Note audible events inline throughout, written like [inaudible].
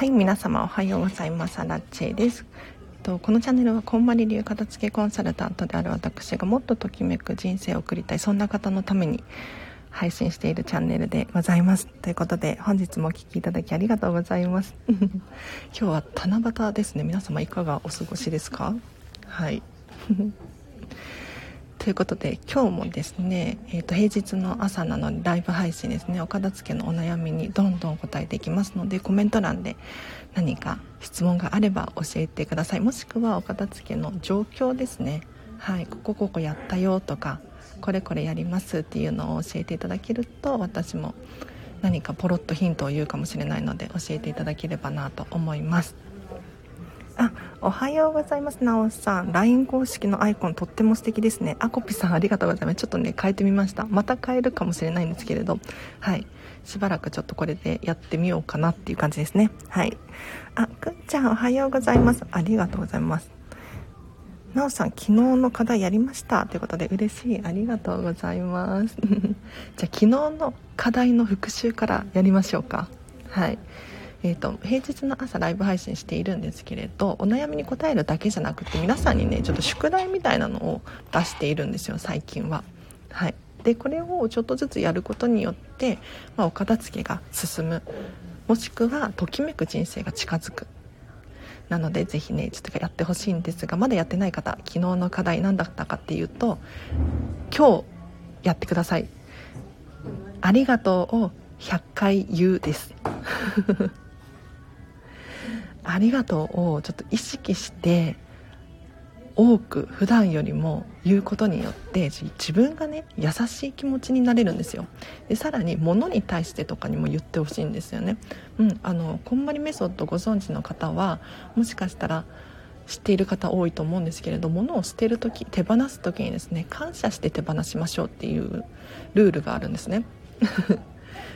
はい皆様おはようございます。アラチェです。とこのチャンネルはこんまり流片付けコンサルタントである私がもっとときめく人生を送りたいそんな方のために配信しているチャンネルでございます。ということで本日もお聴きいただきありがとうございます。[laughs] 今日は七夕ですね。皆様いかがお過ごしですか？はい。ということで今日もですね、えー、と平日の朝なのでライブ配信ですねお片付けのお悩みにどんどん答えていきますのでコメント欄で何か質問があれば教えてください。もしくはお片付けの状況ですね。はいここここやったよとかこれこれやりますっていうのを教えていただけると私も何かポロッとヒントを言うかもしれないので教えていただければなと思います。あ、おはようございます、なおさん。LINE 公式のアイコンとっても素敵ですね。あこぴさんありがとうございます。ちょっとね、変えてみました。また変えるかもしれないんですけれど、はい。しばらくちょっとこれでやってみようかなっていう感じですね。はい。あ、くんちゃんおはようございます。ありがとうございます。なおさん、昨日の課題やりましたということで嬉しい。ありがとうございます。[laughs] じゃあ、昨日の課題の復習からやりましょうか。はい。えーと、平日の朝ライブ配信しているんですけれどお悩みに答えるだけじゃなくて皆さんにねちょっと宿題みたいなのを出しているんですよ最近は。はい、でこれをちょっとずつやることによって、まあ、お片付けが進む。もしくはときめく人生が近づく。なのでぜひねちょっとやってほしいんですがまだやってない方昨日の課題何だったかっていうと今日やってください。ありがとうを100回言うです。ありがとうをちょっと意識して多く普段よりも言うことによって自分がね優しい気持ちになれるんですよ。でさらに物に対してとかにも言ってほしいんですよね。うんあのこんまりメソッドご存知の方はもしかしたら知っている方多いと思うんですけれど物を捨てる時手放す時にですね感謝して手放しましょうっていうルールがあるんですね。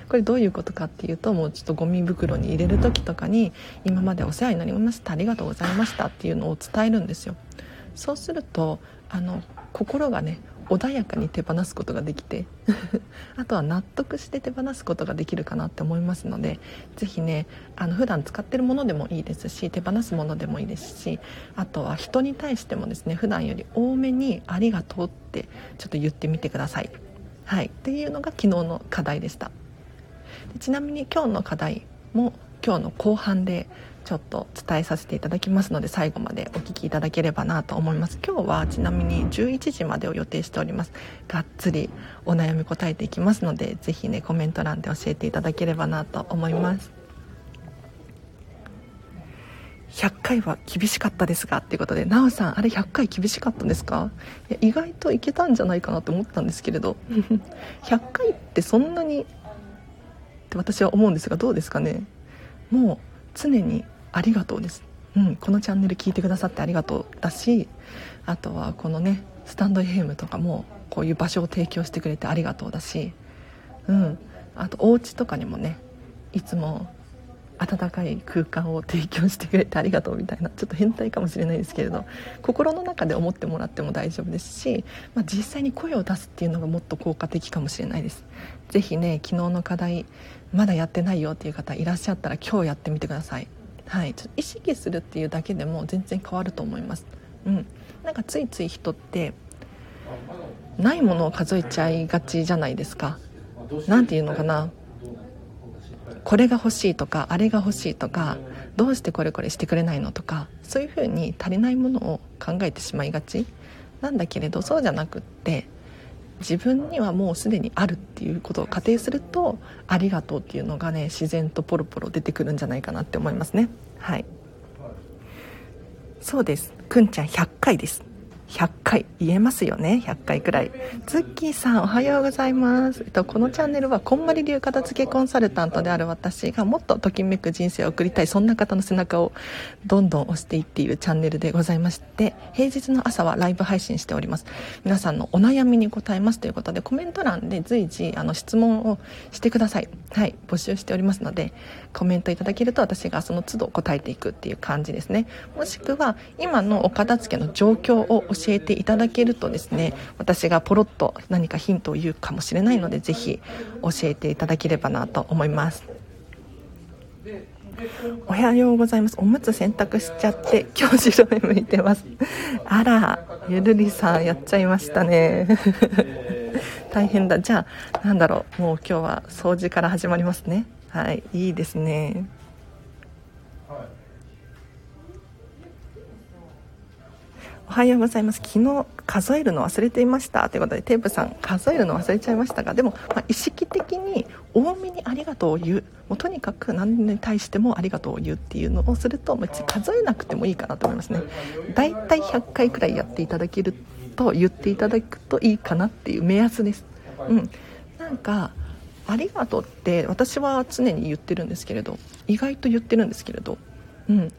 これどういうことかっていうともうちょっとゴミ袋に入れる時とかに今までお世話になりましたありがとうございましたっていうのを伝えるんですよ。そうするとあの心がね穏やかに手放すことができて [laughs] あとは納得して手放すことができるかなって思いますので是非ねあの普段使ってるものでもいいですし手放すものでもいいですしあとは人に対してもですね普段より多めに「ありがとう」ってちょっと言ってみてください。はい、っていうのが昨日の課題でした。ちなみに今日の課題も今日の後半でちょっと伝えさせていただきますので最後までお聞きいただければなと思います。今日はちなみに11時までを予定しております。がっつりお悩み答えていきますのでぜひねコメント欄で教えていただければなと思います。100回は厳しかったですがっていうことでなおさんあれ100回厳しかったんですか？いや意外といけたんじゃないかなと思ったんですけれど。[laughs] 100回ってそんなにって私は思うんですがどうですかね。もう常にありがとうです、うん、このチャンネル聞いてくださってありがとうだしあとはこのねスタンド FM とかもこういう場所を提供してくれてありがとうだし、うん、あとお家とかにもねいつも温かい空間を提供してくれてありがとうみたいなちょっと変態かもしれないですけれど心の中で思ってもらっても大丈夫ですし、まあ、実際に声を出すっていうのがもっと効果的かもしれないです。是非ね昨日の課題まだやってないよっていう方いらっしゃったら今日やってみてください。はい。ちょっと意識するっていうだけでも全然変わると思います。うん。なんかついつい人ってないものを数えちゃいがちじゃないですか。何て言うのかな。これが欲しいとかあれが欲しいとかどうしてこれこれしてくれないのとかそういうふうに足りないものを考えてしまいがち。なんだけれどそうじゃなくって自分にはもうすでにあるっていうことを仮定するとありがとうっていうのがね自然とポロポロ出てくるんじゃないかなって思いますね。はい。そうです。くんちゃん100回です。100回言えますよね。100回くらい。ズッキーさんおはようございます、えっと、このチャンネルはこんまり流片付けコンサルタントである私がもっとときめく人生を送りたいそんな方の背中をどんどん押していっているチャンネルでございまして平日の朝はライブ配信しております。皆さんのお悩みに答えます。ということでコメント欄で随時あの質問をしてください。はい募集しておりますのでコメントいただけると私がその都度答えていくっていう感じですね。もしくは今のお片付けの状況を教えていただけるとですね私がポロッと何かヒントを言うかもしれないのでぜひ教えていただければなと思います。おはようございます。おむつ洗濯しちゃって今日白目向いてます。あらゆるりさんやっちゃいましたね。[laughs] 大変だ。じゃあなんだろう。もう今日は掃除から始まりますね。はいいいですね。おはようございます。昨日数えるの忘れていました。ということでテープさん数えるの忘れちゃいましたがでも、まあ、意識的に多めにありがとうを言う。もうとにかく何に対してもありがとうを言うっていうのをすると別に数えなくてもいいかなと思いますね。だいたい100回くらいやっていただけると言っていただくといいかなっていう目安です。うん。なんかありがとうって私は常に言ってるんですけれど意外と言ってるんですけれどうん、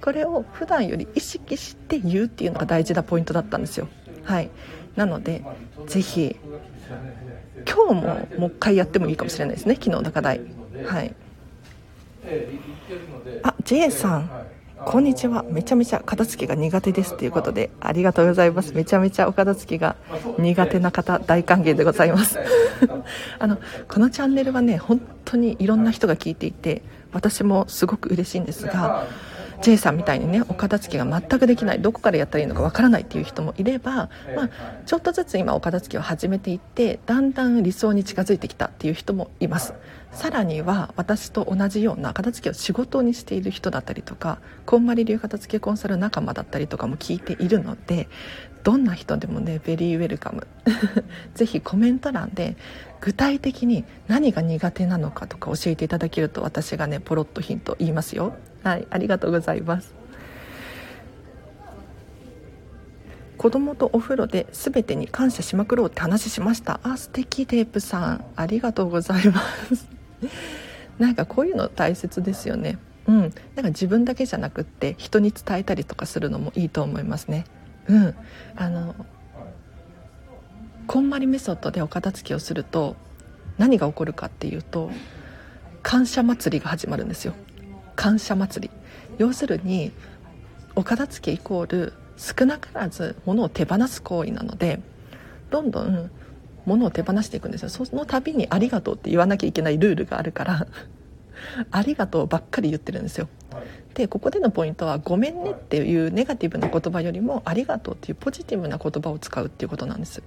これを普段より意識して言うっていうのが大事なポイントだったんですよ。はい。なのでぜひ今日ももう一回やってもいいかもしれないですね。昨日高台。はい。あ J さん。こんにちは。めちゃめちゃ片付けが苦手ですということでありがとうございます。めちゃめちゃお片付けが苦手な方大歓迎でございます。[laughs] あのこのチャンネルはね本当にいろんな人が聞いていて私もすごく嬉しいんですが J さんみたいにねお片付けが全くできないどこからやったらいいのかわからないっていう人もいれば、まあ、ちょっとずつ今お片付けを始めていってだんだん理想に近づいてきたっていう人もいます。さらには私と同じような片付けを仕事にしている人だったりとかこんまり流片付けコンサル仲間だったりとかも聞いているのでどんな人でもねベリーウェルカムぜひコメント欄で具体的に何が苦手なのかとか教えていただけると私がねポロッとヒント言いますよ。はいありがとうございます。子供とお風呂で全てに感謝しまくろうって話しました。あ素敵テープさん。ありがとうございます。[laughs] なんかこういうの大切ですよね。うん。なんか自分だけじゃなくって人に伝えたりとかするのもいいと思いますね。うん。あのこんまりメソッドでお片付けをすると何が起こるかっていうと感謝祭りが始まるんですよ。感謝祭り。要するにお片付けイコール少なからず物を手放す行為なのでどんどん物を手放していくんですよ。その度に「ありがとう」って言わなきゃいけないルールがあるから [laughs] ありがとうばっかり言ってるんですよ。でここでのポイントは「ごめんね」っていうネガティブな言葉よりも「ありがとう」っていうポジティブな言葉を使うっていうことなんです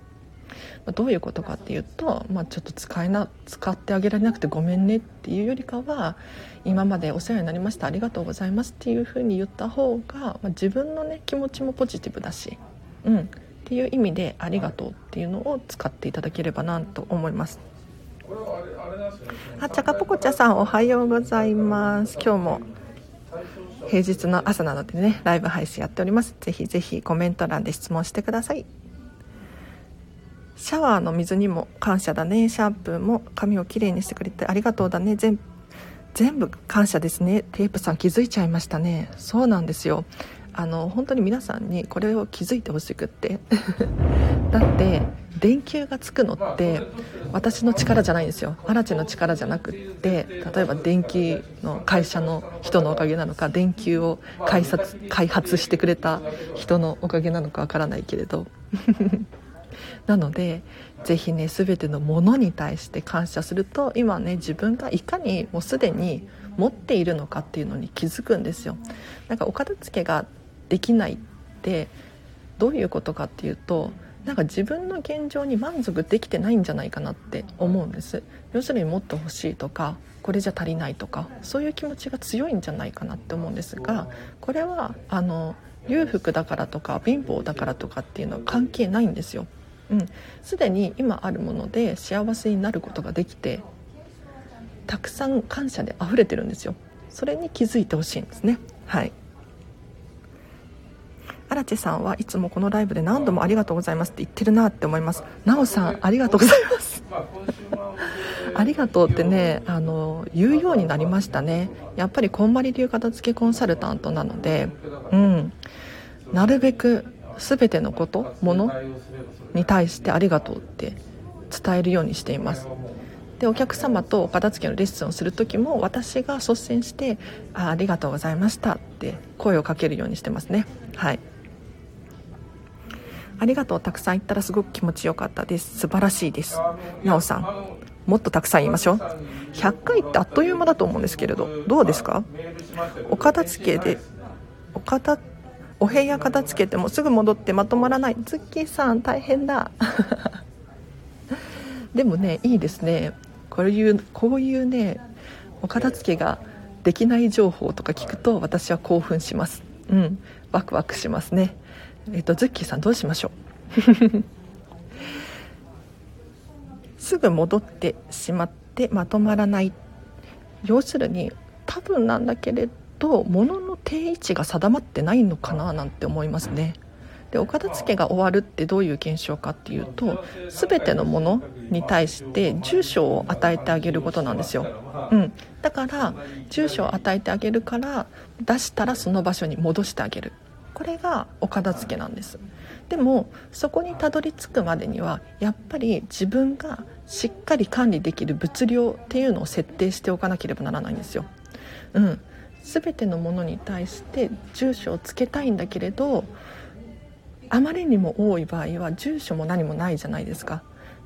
どういうことかっていうと、まあ、ちょっと使えな使ってあげられなくてごめんねっていうよりかは今までお世話になりましたありがとうございますっていうふうに言った方が、まあ、自分のね気持ちもポジティブだし、うん、っていう意味でありがとうっていうのを使っていただければなと思います。あちゃかぽこちゃさんおはようございます。今日も平日の朝なのでねライブ配信やっております。ぜひぜひコメント欄で質問してください。シャワーの水にも感謝だね。シャンプーも髪をきれいにしてくれてありがとうだね。全部感謝ですね。テープさん気づいちゃいましたね。そうなんですよ。あの本当に皆さんにこれを気づいてほしくって。[laughs] だって電球がつくのって私の力じゃないんですよ。アラチの力じゃなくって例えば電気の会社の人のおかげなのか電球を開発開発してくれた人のおかげなのかわからないけれど。[laughs] なのでぜひね全てのものに対して感謝すると今ね自分がいかにもうすでに持っているのかっていうのに気づくんですよ。なんかお片付けができないってどういうことかっていうとなんか自分の現状に満足できてないんじゃないかなって思うんです。要するにもっと欲しいとかこれじゃ足りないとかそういう気持ちが強いんじゃないかなって思うんですがこれはあの裕福だからとか貧乏だからとかっていうのは関係ないんですよ。すで、に今あるもので幸せになることができてたくさん感謝で溢れてるんですよ。それに気づいてほしいんですね。はい。荒地さんはいつもこのライブで何度もありがとうございますって言ってるなって思います。なおさんありがとうございます。ありがとうってねあの言うようになりましたね。やっぱりこんまり流片付けコンサルタントなのでうん。なるべく全てのことものに対してありがとうって伝えるようにしています。でお客様とお片付けのレッスンをする時も私が率先してあ「ありがとうございました」って声をかけるようにしてますね。はい。ありがとうたくさん言ったらすごく気持ちよかったです。素晴らしいです。なおさんもっとたくさん言いましょう。100回ってあっという間だと思うんですけれどどうですか？お片付けでお片お部屋片付けてもすぐ戻ってまとまらない。ズッキーさん大変だ。[laughs] でもねいいですね。こういうこういうねお片付けができない情報とか聞くと私は興奮します。うん。ワクワクしますね。えっ、とズッキーさんどうしましょう？[laughs] すぐ戻ってしまってまとまらない。要するに多分なんだけれど物の定位置が定まってないのかななんて思いますね。でお片付けが終わるってどういう現象かっていうと全てのものに対して住所を与えてあげることなんですよ、うん、だから住所を与えてあげるから出したらその場所に戻してあげる。これがお片付けなんです。でもそこにたどり着くまでにはやっぱり自分がしっかり管理できる物量っていうのを設定しておかなければならないんですよ。うん、全てのものに対して住所をつけたいんだけれどあまりにも多い場合は住所も何もないじゃないですか。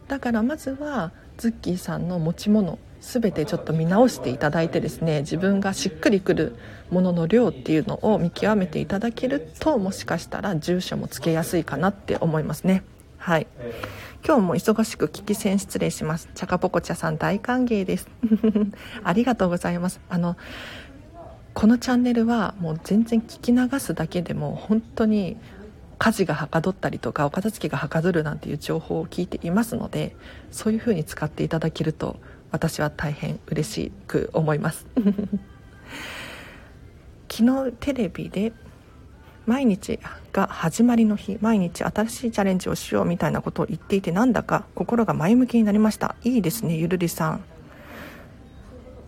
だからまずはズッキーさんの持ち物全てちょっと見直していただいてですね自分がしっくりくるものの量っていうのを見極めていただけるともしかしたら住所もつけやすいかなって思いますね。はい。今日も忙しく聞き戦失礼します。チャカポコチャさん大歓迎です。[laughs] ありがとうございます。あのこのチャンネルはもう全然聞き流すだけでも本当に家事がはかどったりとかお片付けがはかどるなんていう情報を聞いていますのでそういうふうに使っていただけると私は大変嬉しく思います。[laughs] 昨日テレビで毎日が始まりの日毎日新しいチャレンジをしようみたいなことを言っていてなんだか心が前向きになりました。いいですねゆるりさん。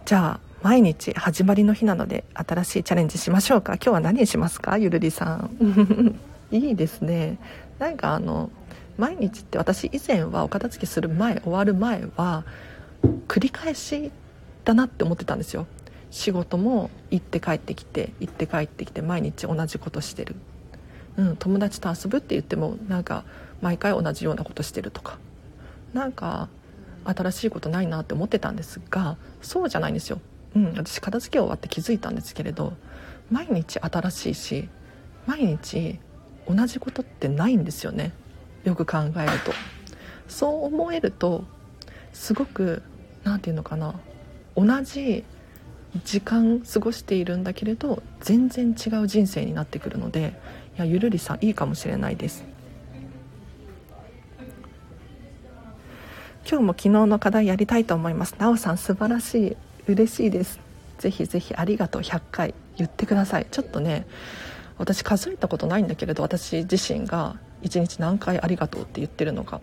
じゃあ毎日始まりの日なので新しいチャレンジしましょうか？今日は何しますか？ゆるりさん。[laughs] いいですね。なんかあの毎日って私以前はお片付けする前終わる前は繰り返しだなって思ってたんですよ。仕事も行って帰ってきて行って帰ってきて毎日同じことしてる、うん、友達と遊ぶって言ってもなんか毎回同じようなことしてるとか。なんか新しいことないなって思ってたんですがそうじゃないんですよ、うん、私片付け終わって気づいたんですけれど毎日新しいし毎日同じことってないんですよね。よく考えると。そう思えるとすごく何て言うのかな同じ時間過ごしているんだけれど全然違う人生になってくるのでいやゆるりさんいいかもしれないです。今日も昨日の課題やりたいと思います。なおさん素晴らしい。嬉しいです。ぜひぜひありがとう100回。言ってください。ちょっとね私数えたことないんだけれど私自身が1日何回ありがとうって言ってるのか。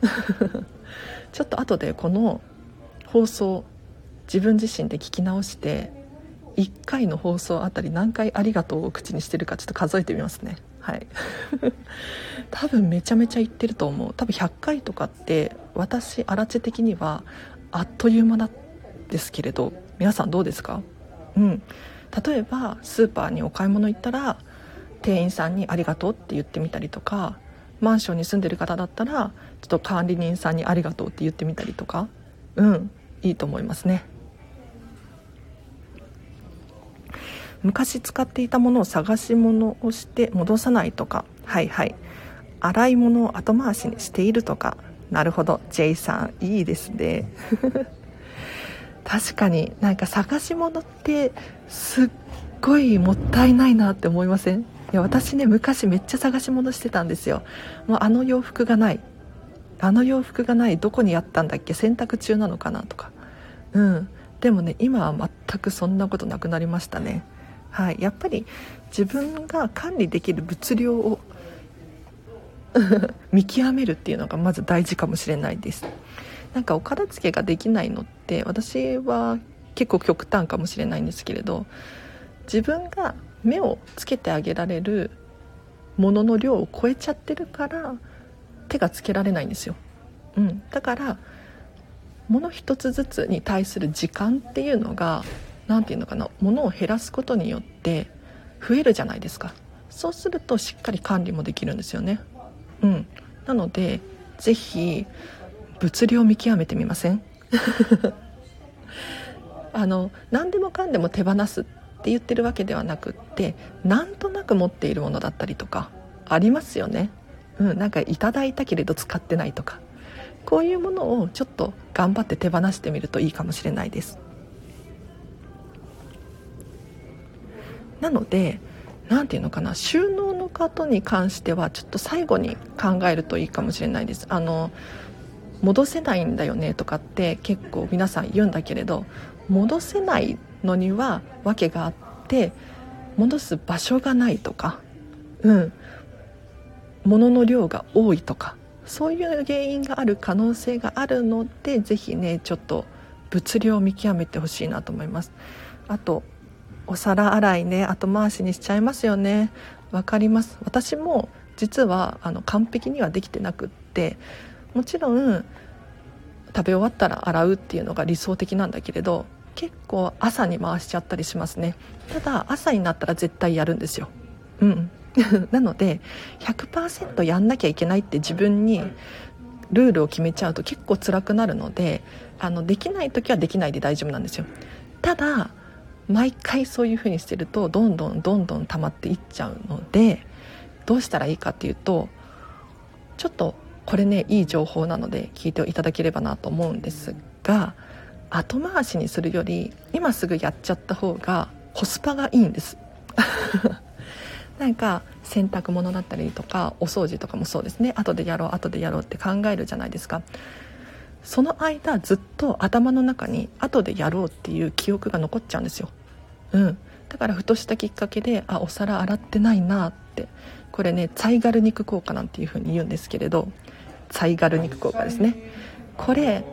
[laughs] ちょっと後でこの放送自分自身で聞き直して1回の放送あたり何回「ありがとう」を口にしてるかちょっと数えてみますね。はい。[laughs] 多分めちゃめちゃ言ってると思う。多分100回とかって私荒地的にはあっという間なんですけれど皆さんどうですか？うん。例えばスーパーにお買い物行ったら店員さんに「ありがとう」って言ってみたりとかマンションに住んでる方だったらちょっと管理人さんに「ありがとう」って言ってみたりとかうん。いいと思いますね。昔使っていたものを探し物をして戻さないとかはいはい。洗い物を後回しにしているとか。なるほど。J さんいいですね。確かになんか探し物ってすっごいもったいないなって思いません？いや私ね昔めっちゃ探し物してたんですよ。もうあの洋服がない。あの洋服がないどこにあったんだっけ？洗濯中なのかなとか。うん。でもね今は全くそんなことなくなりましたね。はい。やっぱり自分が管理できる物量を [laughs] 見極めるっていうのがまず大事かもしれないです。なんかお片付けができないのって私は結構極端かもしれないんですけれど自分が目をつけてあげられるものの量を超えちゃってるから手がつけられないんですよ、うん、だからもの一つずつに対する時間っていうのが何て言うのかなものを減らすことによって増えるじゃないですか。そうするとしっかり管理もできるんですよね。うん。なので是非物量見極めてみません？[laughs] あの何でもかんでも手放すって言ってるわけではなくってなんとなく持っているものだったりとかありますよね、うん、なんかいただいたけれど使ってないとか。こういうものをちょっと頑張って手放してみるといいかもしれないです。なので何て言うのかな収納のことに関してはちょっと最後に考えるといいかもしれないです。あの戻せないんだよねとかって結構皆さん言うんだけれど戻せないのには訳があって戻す場所がないとかうん。物の量が多いとかそういう原因がある可能性があるのでぜひねちょっと物量を見極めてほしいなと思います。あとお皿洗いね後回しにしちゃいますよね。わかります。私も実はあの完璧にはできてなくってもちろん食べ終わったら洗うっていうのが理想的なんだけれど結構朝に回しちゃったりしますね。ただ朝になったら絶対やるんですよ。うん。[laughs] なので100%やんなきゃいけないって自分にルールを決めちゃうと結構辛くなるのであのできない時はできないで大丈夫なんですよ。ただ毎回そういう風にしてるとどんどんどんどん溜まっていっちゃうのでどうしたらいいかっていうとちょっとこれねいい情報なので聞いていただければなと思うんですが後回しにするより今すぐやっちゃった方がコスパがいいんです。[laughs] なんか洗濯物だったりとかお掃除とかもそうですね。後でやろう後でやろうって考えるじゃないですか。その間ずっと頭の中に後でやろうっていう記憶が残っちゃうんですよ。うん、だからふとしたきっかけであお皿洗ってないなって。これねツァイガル肉効果なんていう風に言うんですけれどツァイガル肉効果ですね。これ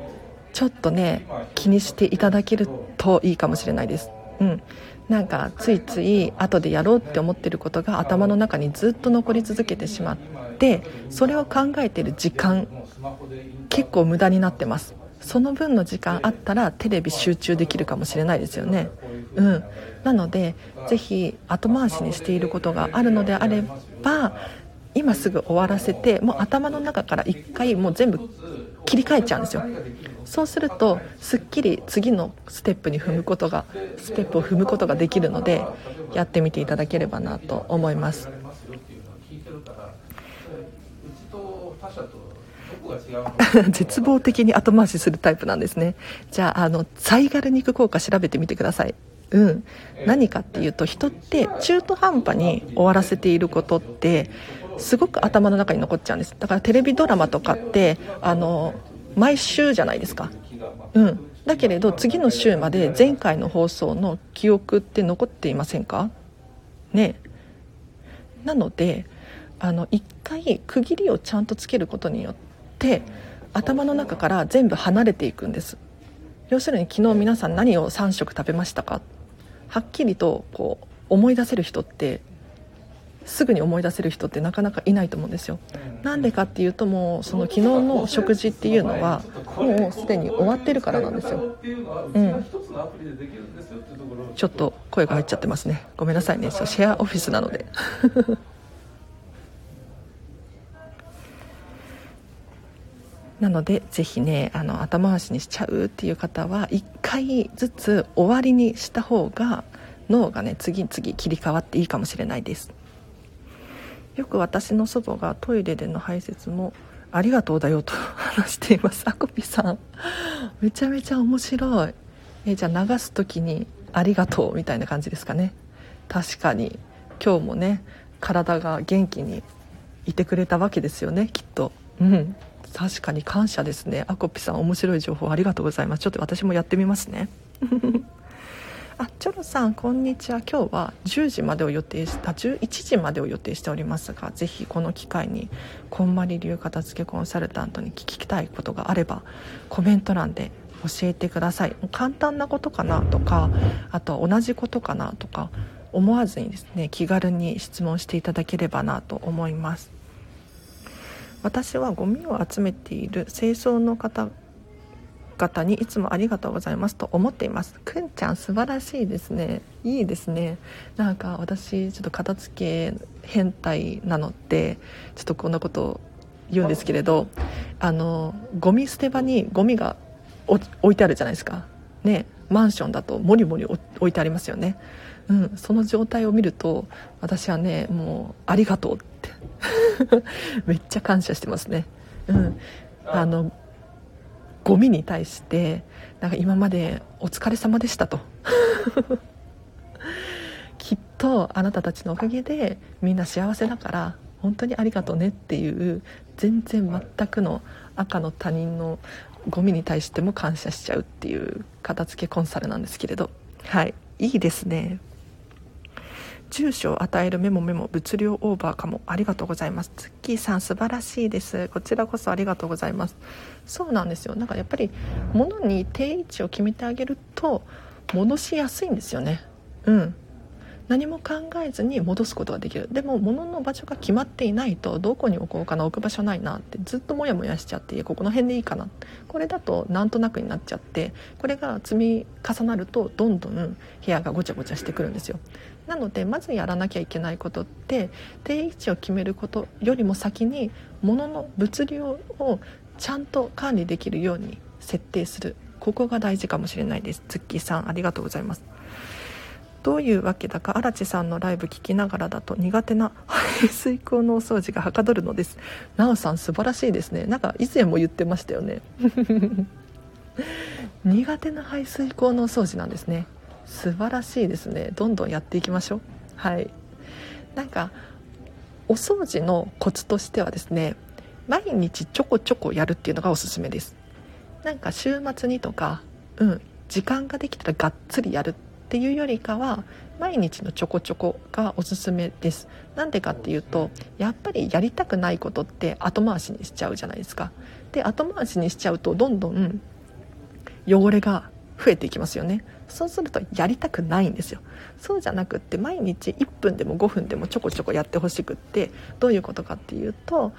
ちょっとね気にしていただけるといいかもしれないです。うん。なんかついつい後でやろうって思ってることが頭の中にずっと残り続けてしまってそれを考えてる時間結構無駄になってます。その分の時間あったらテレビ集中できるかもしれないですよね。うん。なのでぜひ後回しにしていることがあるのであれば今すぐ終わらせてもう頭の中から1回もう全部切り替えちゃうんですよ。そうするとすっきり次のステップに踏むことがステップを踏むことができるのでやってみていただければなと思います。[laughs] 絶望的に後回しするタイプなんですね。じゃああのサイガル肉効果調べてみてください。うん、何かっていうと人って中途半端に終わらせていることってすごく頭の中に残っちゃうんです。だからテレビドラマとかってあの毎週じゃないですか、うん、だけれど次の週まで前回の放送の記憶って残っていませんか？ね。なのであの1回区切りをちゃんとつけることによって頭の中から全部離れていくんです。要するに昨日皆さん何を3食食べましたか？はっきりとこう思い出せる人ってすぐに思い出せる人ってなかなかいないと思うんですよ。なんでかっていうともうその昨日の食事っていうのはもうすでに終わってるからなんですよ。うん。ちょっと声が入っちゃってますね。ごめんなさいね。シェアオフィスなので。[laughs] なのでぜひねあの後回しにしちゃうっていう方は1回ずつ終わりにした方が脳がね次々切り替わっていいかもしれないですよく私の祖母がトイレでの排泄もありがとうだよと話しています。あこぴさん。めちゃめちゃ面白い。えじゃあ流す時にありがとうみたいな感じですかね。確かに。今日もね体が元気にいてくれたわけですよねきっと。うん。確かに感謝ですね。あこぴさん面白い情報ありがとうございます。ちょっと私もやってみますね。あチョロさんこんにちは。今日は10時までを予定した11時までを予定しておりますがぜひこの機会にこんまり流片付けコンサルタントに聞きたいことがあればコメント欄で教えてください。簡単なことかなとかあとは同じことかなとか思わずにですね気軽に質問していただければなと思います。私はゴミを集めている清掃の方々にいつもありがとうございますと思っています。くんちゃん素晴らしいですね。いいですね。なんか私ちょっと片付け変態なのでちょっとこんなことを言うんですけれどあのゴミ捨て場にゴミが置いてあるじゃないですか。ねマンションだともりもり置いてありますよね。うん、その状態を見ると私はねもうありがとうって。[laughs] めっちゃ感謝してますね。うんあのゴミに対してなんか今までお疲れ様でしたと。[laughs] きっとあなたたちのおかげでみんな幸せだから本当にありがとうねっていう全然全くの赤の他人のゴミに対しても感謝しちゃうっていう片付けコンサルなんですけれど。はい。いいですね。住所を与えるメモメモ物量オーバーかも。ありがとうございます。ツッキーさん素晴らしいです。こちらこそありがとうございます。そうなんですよ。なんかやっぱり物に定位置を決めてあげると戻しやすいんですよね。うん。何も考えずに戻すことができる。でも物の場所が決まっていないとどこに置こうかな置く場所ないなってずっとモヤモヤしちゃってここの辺でいいかな。これだとなんとなくになっちゃってこれが積み重なるとどんどん部屋がごちゃごちゃしてくるんですよ。なのでまずやらなきゃいけないことって定位置を決めることよりも先に物の物流をちゃんと管理できるように設定する。ここが大事かもしれないです。ツッキーさんありがとうございます。どういうわけだか荒地さんのライブ聞きながらだと苦手な排 [laughs] 水口のお掃除がはかどるのです。なおさん素晴らしいですね。なんか以前も言ってましたよね。[laughs] 苦手な排水口のお掃除なんですね。素晴らしいですね。どんどんやっていきましょう。はい。なんかお掃除のコツとしてはですね毎日ちょこちょこやるっていうのがおすすめです。なんか週末にとかうん時間ができたらがっつりやるっていうよりかは毎日のちょこちょこがおすすめです。なんでかっていうとやっぱりやりたくないことって後回しにしちゃうじゃないですか。で後回しにしちゃうとどんどん汚れが増えていきますよね。そうするとやりたくないんですよ。そうじゃなくって毎日1分でも5分でもちょこちょこやってほしくってどういうことかっていうと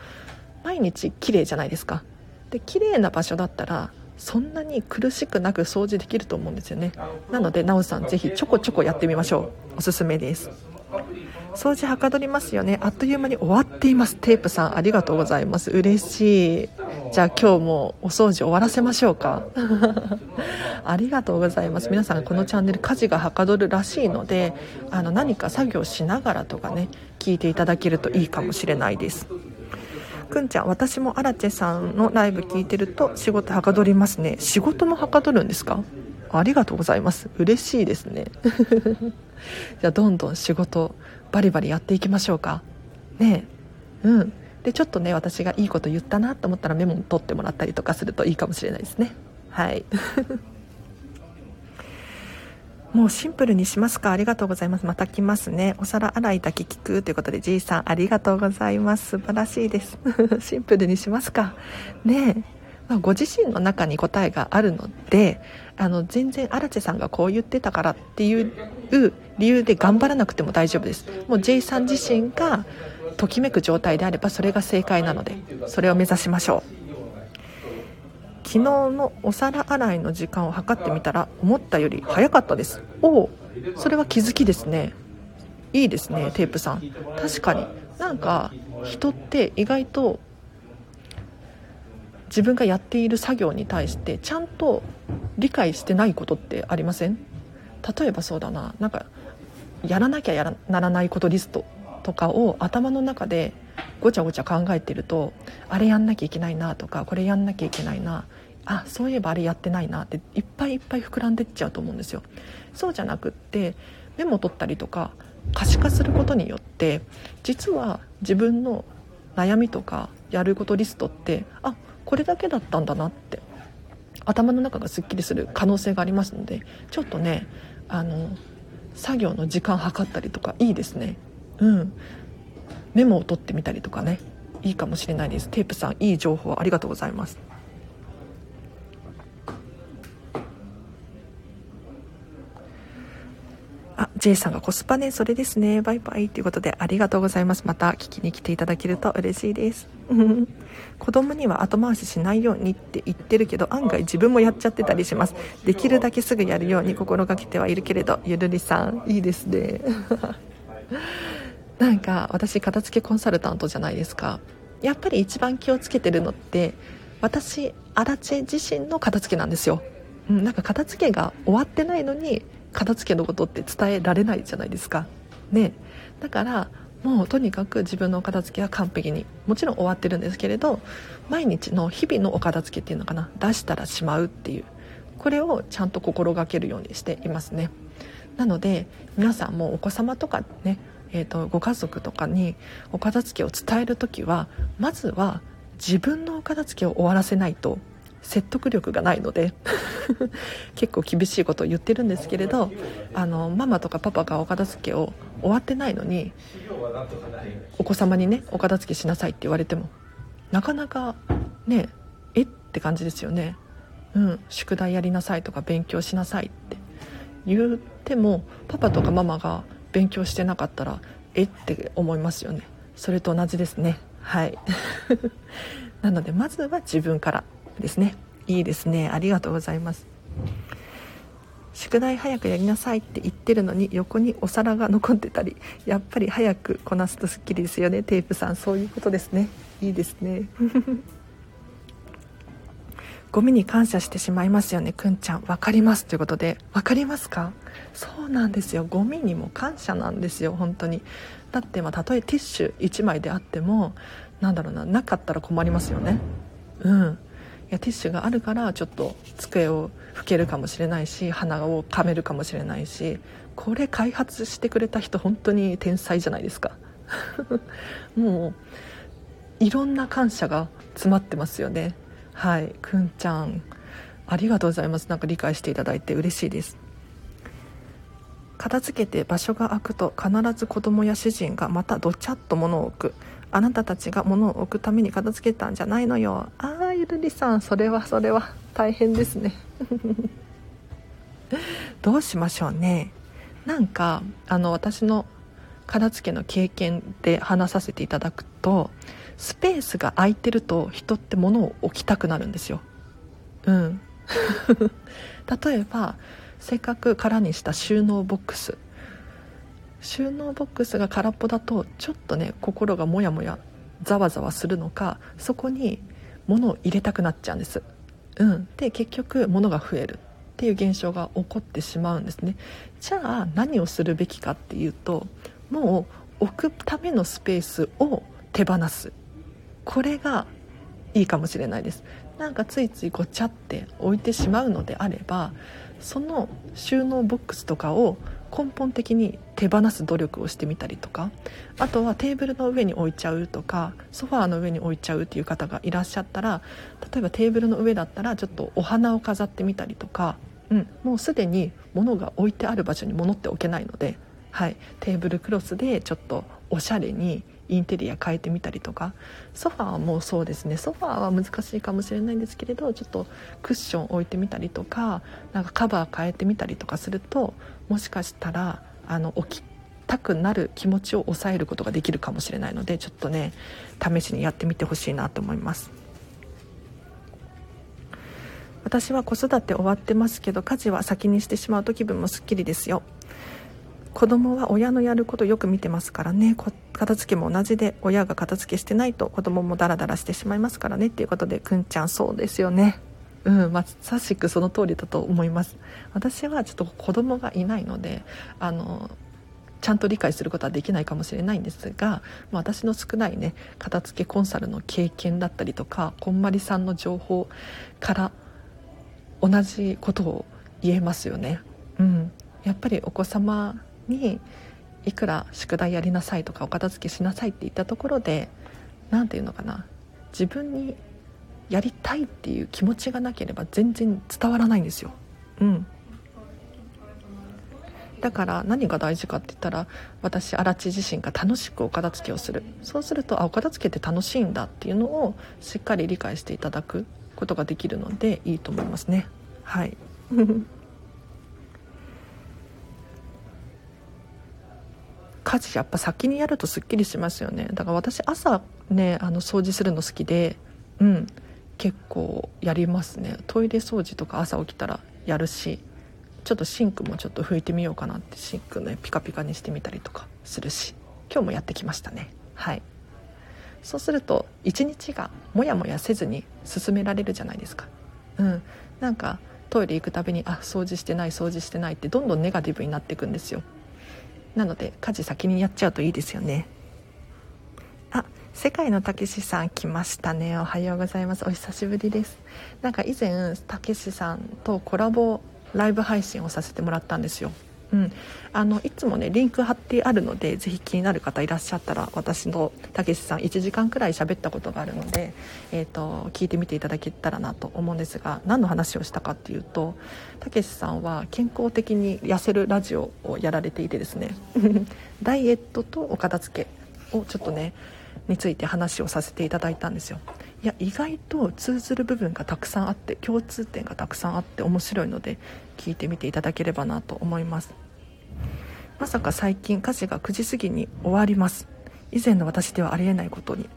毎日綺麗じゃないですか。で綺麗な場所だったらそんなに苦しくなく掃除できると思うんですよね。なのでなおさんぜひちょこちょこやってみましょう。おすすめです掃除はかどりますよね。あっという間に終わっています。テープさんありがとうございます。嬉しい。じゃあ今日もお掃除終わらせましょうか。[laughs] ありがとうございます。皆さんこのチャンネル家事がはかどるらしいのであの何か作業しながらとかね聞いていただけるといいかもしれないです。くんちゃん私もアラチェさんのライブ聞いてると仕事はかどりますね。仕事もはかどるんですか？ありがとうございます。嬉しいですね。[laughs] じゃあどんどん仕事バリバリやっていきましょうか。ねうん。でちょっとね私がいいこと言ったなと思ったらメモを取ってもらったりとかするといいかもしれないですね。はい。[laughs] もうシンプルにしますか。ありがとうございます。また来ますね。お皿洗いだけ聞くということで G さんありがとうございます。素晴らしいです。[laughs] シンプルにしますか。ねえ。ま、ご自身の中に答えがあるのであの全然荒地さんがこう言ってたからっていう理由で頑張らなくても大丈夫です。もう J さん自身がときめく状態であればそれが正解なのでそれを目指しましょう。昨日のお皿洗いの時間を測ってみたら思ったより早かったです。おおそれは気づきですね。いいですねテープさん。確かに。なんか人って意外と自分がやっている作業に対してちゃんと理解してないことってありません？例えばそうだな。なんかやらなきゃやらならないことリストとかを頭の中でごちゃごちゃ考えてるとあれやんなきゃいけないなとかこれやんなきゃいけないな。あそういえばあれやってないなっていっぱいいっぱい膨らんでっちゃうと思うんですよ。そうじゃなくってメモ取ったりとか可視化することによって実は自分の悩みとかやることリストってあこれだけだったんだなって頭の中がすっきりする可能性がありますのでちょっとねあの作業の時間計ったりとかいいですね。うん。メモを取ってみたりとかね。いいかもしれないです。テープさんいい情報ありがとうございます。あ、J さんがコスパね、それですね。バイバイということでありがとうございます。また聞きに来ていただけると嬉しいです。[laughs] 子供には後回ししないようにって言ってるけど、案外自分もやっちゃってたりします。できるだけすぐやるように心がけてはいるけれど、ゆるりさん、いいですね。[laughs] なんか私、片付けコンサルタントじゃないですか。やっぱり一番気をつけてるのって、私アラチェ自身の片付けなんですよ、うん、なんか片付けが終わってないのに片付けのことって伝えられないじゃないですか。ね。だからもうとにかく自分のお片付けは完璧にもちろん終わってるんですけれど毎日の日々のお片付けっていうのかな。出したらしまうっていう。これをちゃんと心がけるようにしていますね。なので皆さんもお子様とかね、えーと、ご家族とかにお片付けを伝える時はまずは自分のお片付けを終わらせないと説得力がないので [laughs] 結構厳しいことを言ってるんですけれどあのママとかパパがお片付けを終わってないのにお子様にねお片付けしなさいって言われてもなかなかねえ？って感じですよね。うん宿題やりなさいとか勉強しなさいって。言ってもパパとかママが勉強してなかったらえ？って思いますよね。それと同じですね。はい。[laughs] なのでまずは自分から。ですね。いいですね。ありがとうございます。宿題早くやりなさいって言ってるのに横にお皿が残ってたりやっぱり早くこなすとすっきりですよね。テープさんそういうことですね。いいですね。[laughs] ゴミに感謝してしまいますよね。くんちゃん。分かりますということで。分かりますか？そうなんですよ。ゴミにも感謝なんですよ。本当に。だってまあたとえティッシュ1枚であってもなんだろうな。なかったら困りますよね。うん。やティッシュがあるからちょっと机を拭けるかもしれないし鼻をかめるかもしれないしこれ開発してくれた人本当に天才じゃないですか。[laughs] もういろんな感謝が詰まってますよね。はい。くんちゃんありがとうございます。なんか理解していただいて嬉しいです。片付けて場所が空くと必ず子供や主人がまたどちゃっと物を置く。あなたたちが物を置くために片付けたんじゃないのよ。ああゆるりさんそれはそれは大変ですね。[laughs] どうしましょうね。なんかあの私の片付けの経験で話させていただくとスペースが空いてると人って物を置きたくなるんですよ。うん。[laughs] 例えばせっかく空にした収納ボックス収納ボックスが空っぽだとちょっとね心がモヤモヤざわざわするのかそこに物を入れたくなっちゃうんです、うん、で結局物が増えるっていう現象が起こってしまうんですね。じゃあ何をするべきかっていうともう置くためのスペースを手放す。これがいいかもしれないです。なんかついついごちゃって置いてしまうのであればその収納ボックスとかを根本的に手放す努力をしてみたりとかあとはテーブルの上に置いちゃうとかソファーの上に置いちゃうっていう方がいらっしゃったら例えばテーブルの上だったらちょっとお花を飾ってみたりとか、うん、もうすでに物が置いてある場所に物って置けないので、はい、テーブルクロスでちょっとおしゃれにインテリア変えてみたりとか。ソファーもそうですね。ソファーは難しいかもしれないんですけれどちょっとクッション置いてみたりとかなんかカバー変えてみたりとかするともしかしたらあの起きたくなる気持ちを抑えることができるかもしれないのでちょっとね試しにやってみてほしいなと思います。私は子育て終わってますけど家事は先にしてしまうと気分もすっきりですよ。子供は親のやることよく見てますからね。片付けも同じで親が片付けしてないと子供もダラダラしてしまいますからね。っていうことでくんちゃんそうですよね。うんまさしくその通りだと思います。私はちょっと子供がいないのであのちゃんと理解することはできないかもしれないんですが、まあ、私の少ないね片付けコンサルの経験だったりとかこんまりさんの情報から同じことを言えますよね。うん、やっぱりお子様にいくら宿題やりなさいとかお片付けしなさいって言ったところで何て言うのかな。自分にやりたいっていう気持ちがなければ全然伝わらないんですよ。うん。だから何が大事かって言ったら私荒地自身が楽しくお片付けをする。そうするとあお片付けって楽しいんだっていうのをしっかり理解していただくことができるのでいいと思いますね。はい。家事やっぱ先にやるとすっきりしますよね。だから私朝ねあの掃除するの好きでうん結構やりますね。トイレ掃除とか朝起きたらやるしちょっとシンクもちょっと拭いてみようかなってシンクねピカピカにしてみたりとかするし今日もやってきましたね。はい。そうすると一日がモヤモヤせずに進められるじゃないですか。うん。なんかトイレ行くたびにあ掃除してない掃除してないってどんどんネガティブになっていくんですよ。なので家事先にやっちゃうといいですよね。あ世界のたけしさん来ましたね。おはようございます。お久しぶりです。なんか以前たけしさんとコラボライブ配信をさせてもらったんですよ。うん、あのいつもねリンク貼ってあるのでぜひ気になる方いらっしゃったら私のたけしさん1時間くらい喋ったことがあるので、えーと、聞いてみていただけたらなと思うんですが何の話をしたかっていうとたけしさんは健康的に痩せるラジオをやられていてですね [laughs] ダイエットとお片付けをちょっとねについて話をさせていただいたんですよ。いや意外と通ずる部分がたくさんあって共通点がたくさんあって面白いので聞いてみていただければなと思います。まさか最近家事が9時過ぎに終わります。以前の私ではありえないことに。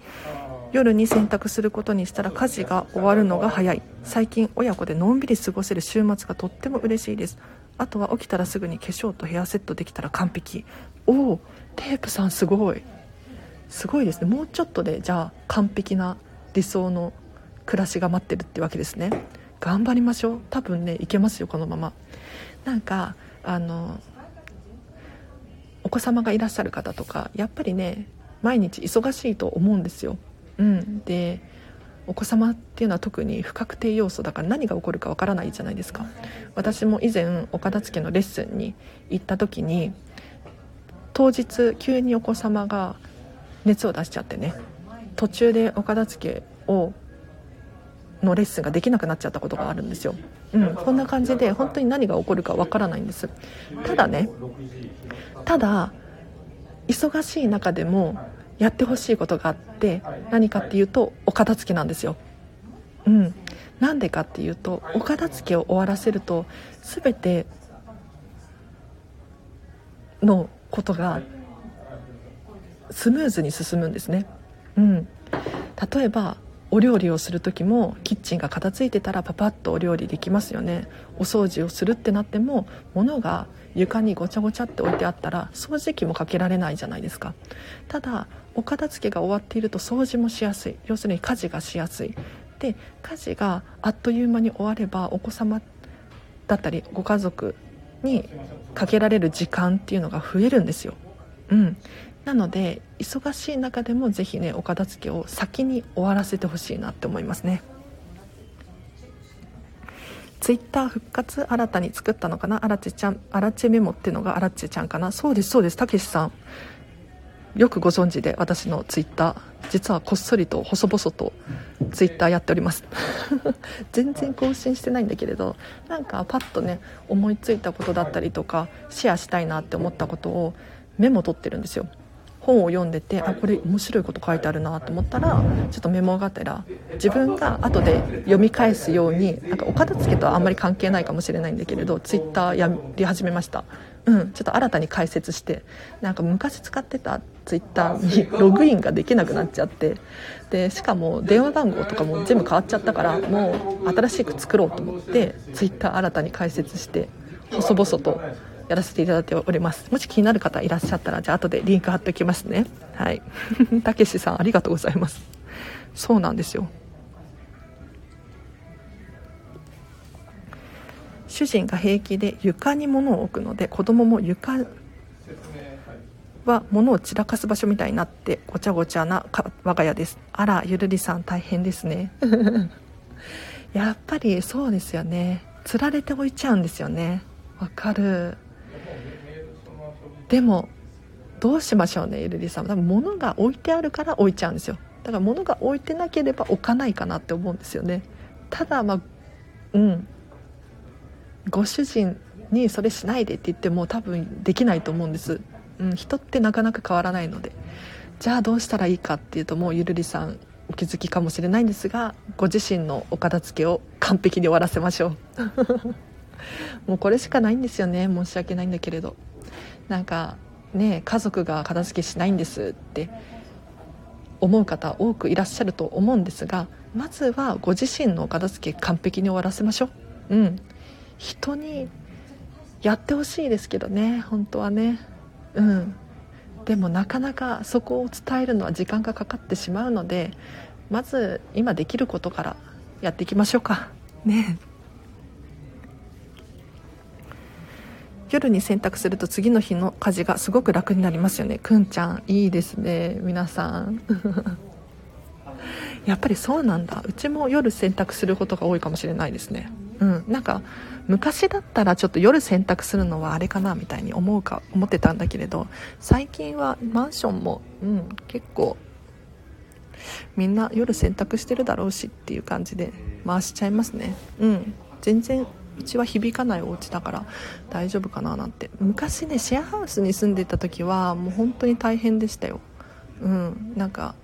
夜に洗濯することにしたら家事が終わるのが早い。最近親子でのんびり過ごせる週末がとっても嬉しいです。あとは起きたらすぐに化粧とヘアセットできたら完璧。おおテープさんすごい。すごいですね。もうちょっとでじゃあ完璧な理想の暮らしが待ってるってわけですね。頑張りましょう。多分ねいけますよこのまま。なんかあのお子様がいらっしゃる方とかやっぱりね毎日忙しいと思うんですよ。うん。でお子様っていうのは特に不確定要素だから何が起こるかわからないじゃないですか。私も以前お片付けのレッスンに行った時に当日急にお子様が熱を出しちゃってね。途中でお片付けをのレッスンができなくなっちゃったことがあるんですよ、うん、こんな感じで本当に何が起こるかわからないんです。ただねただ忙しい中でもやってほしいことがあって何かっていうとお片付けなんですよ。うん。なんでかっていうとお片付けを終わらせると全てのことがスムーズに進むんですねうん。例えばお料理をする時もキッチンが片付いてたらパパッとお料理できますよね。お掃除をするってなっても物が床にごちゃごちゃって置いてあったら掃除機もかけられないじゃないですか。ただお片付けが終わっていると掃除もしやすい。要するに家事がしやすい。で家事があっという間に終わればお子様だったりご家族にかけられる時間っていうのが増えるんですよ。うん。なので忙しい中でもぜひねお片付けを先に終わらせてほしいなって思いますね。ツイッター復活新たに作ったのかな？アラチェちゃんアラチェメモっていうのがアラチェちゃんかな？そうですそうです。たけしさん。よくご存知で私のツイッター実はこっそりと細々とツイッターやっております。[laughs] 全然更新してないんだけれどなんかパッとね思いついたことだったりとかシェアしたいなって思ったことをメモ取ってるんですよ。本を読んでてあこれ面白いこと書いてあるなと思ったらちょっとメモがてら自分が後で読み返すようになんかお片付けとはあんまり関係ないかもしれないんだけれどツイッターやり始めました。うんちょっと新たに解説してなんか昔使ってたツイッターに [laughs] ログインができなくなっちゃってでしかも電話番号とかも全部変わっちゃったからもう新しく作ろうと思ってツイッター新たに解説して細々とやらせていただいております。もし気になる方いらっしゃったらじゃあ後でリンク貼っておきますね。はい。[laughs] たけしさんありがとうございます。そうなんですよ。主人が平気で床に物を置くので子供も床は物を散らかす場所みたいになってごちゃごちゃな我が家です。あらゆるりさん大変ですね。[laughs] やっぱりそうですよね。つられておいちゃうんですよね。わかる。でもどうしましょうねゆるりさん。多分物が置いてあるから置いちゃうんですよ。だから物が置いてなければ置かないかなって思うんですよね。ただまあうん。ご主人にそれしないでって言っても多分できないと思うんです、うん、人ってなかなか変わらないので。じゃあどうしたらいいかっていうともうゆるりさんお気づきかもしれないんですがご自身のお片付けを完璧に終わらせましょう。[laughs] もうこれしかないんですよね申し訳ないんだけれど。なんかね家族が片付けしないんですって思う方多くいらっしゃると思うんですがまずはご自身の片付け完璧に終わらせましょう。うん。人にやってほしいですけどね本当はね。うん。でもなかなかそこを伝えるのは時間がかかってしまうのでまず今できることからやっていきましょうか。ね夜に洗濯すると次の日の家事がすごく楽になりますよね。くんちゃんいいですね皆さん。[laughs] やっぱりそうなんだ。うちも夜洗濯することが多いかもしれないですね。うん。なんか昔だったらちょっと夜洗濯するのはあれかなみたいに思うか思ってたんだけれど最近はマンションも、うん、結構みんな夜洗濯してるだろうしっていう感じで回しちゃいますね。うん。全然うちは響かないお家だから大丈夫かななんて。昔ねシェアハウスに住んでた時はもう本当に大変でしたよ。うん。なんか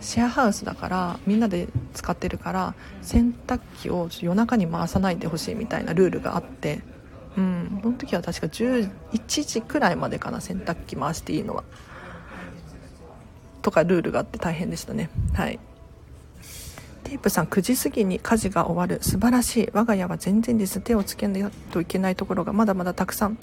シェアハウスだからみんなで使ってるから洗濯機を夜中に回さないでほしいみたいなルールがあって。うん。その時は確か11時くらいまでかな洗濯機回していいのは。とかルールがあって大変でしたね。はい。テープさん9時過ぎに家事が終わる。素晴らしい。我が家は全然です。手をつけないといけないところがまだまだたくさん。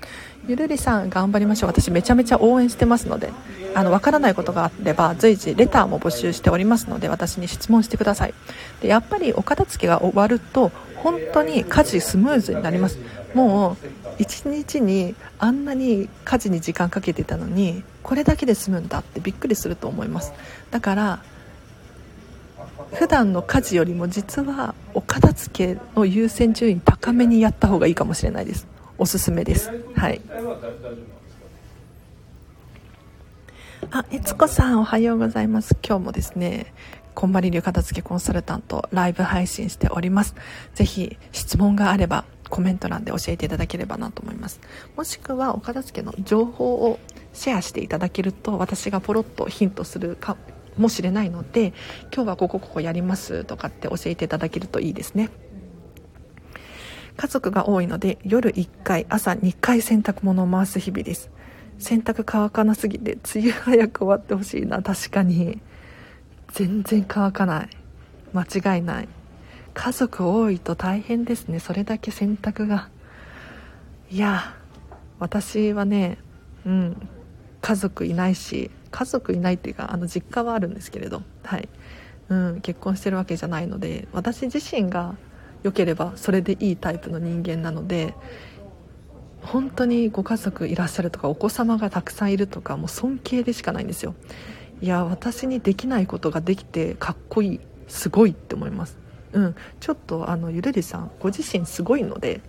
ゆるりさん頑張りましょう。私めちゃめちゃ応援してますので。あの分からないことがあれば随時レターも募集しておりますので私に質問してください。でやっぱりお片付けが終わると本当に家事スムーズになります。もう1日にあんなに家事に時間かけてたのにこれだけで済むんだってびっくりすると思います。だから普段の家事よりも実はお片付けの優先順位高めにやった方がいいかもしれないです。おすすめです。はい。あ悦子さんおはようございます。今日もですねこんまり流片付けコンサルタントライブ配信しております。ぜひ質問があればコメント欄で教えていただければなと思います。もしくはお片付けの情報をシェアしていただけると私がポロッとヒントするかもしれないので今日はここここやりますとかって教えていただけるといいですね。家族が多いので夜1回朝2回洗濯物を回す日々です。洗濯乾かなすぎて梅雨早く終わってほしいな。確かに。全然乾かない。間違いない。家族多いと大変ですね。それだけ洗濯が。いや私はねうん。家族いないし家族いないっていうかあの実家はあるんですけれど、はい。うん、結婚してるわけじゃないので私自身が良ければそれでいいタイプの人間なので本当にご家族いらっしゃるとかお子様がたくさんいるとかもう尊敬でしかないんですよ。いや私にできないことができてかっこいいすごいって思います。うん。ちょっとあのゆるりさんご自身すごいので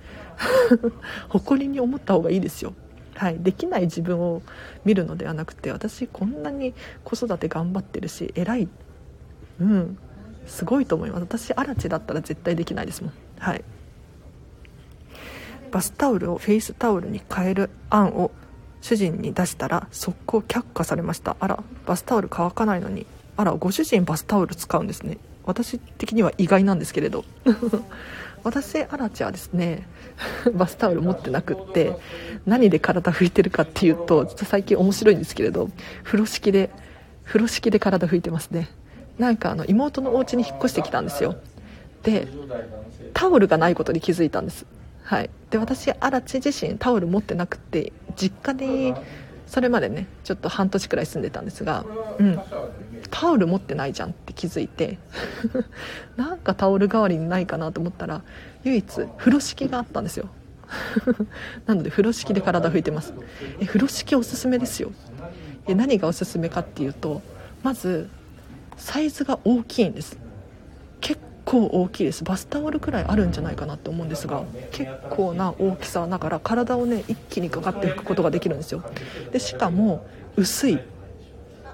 [laughs] 誇りに思った方がいいですよ。はい、できない自分を見るのではなくて私こんなに子育て頑張ってるし偉いうんすごいと思います。私アラチだったら絶対できないですもん。はい。バスタオルをフェイスタオルに変える案を主人に出したら速攻却下されました。あらバスタオル乾かないのに。あらご主人バスタオル使うんですね。私的には意外なんですけれど。私アラチはですね。[laughs] バスタオル持ってなくって何で体拭いてるかっていうとちょっと最近面白いんですけれど風呂敷で風呂敷で体拭いてますね。なんかあの妹のお家に引っ越してきたんですよ。でタオルがないことに気づいたんです。はい。で私アラチ自身タオル持ってなくて実家にそれまでねちょっと半年くらい住んでたんですがうん。タオル持ってないじゃんって気づいて [laughs] なんかタオル代わりにないかなと思ったら唯一風呂敷があったんですよ。[laughs] なので風呂敷で体拭いてます。え風呂敷おすすめですよ。え何がおすすめかっていうとまずサイズが大きいんです。結構大きいです。バスタオルくらいあるんじゃないかなって思うんですが結構な大きさだから体をね一気にかかって拭くことができるんですよ。でしかも薄い。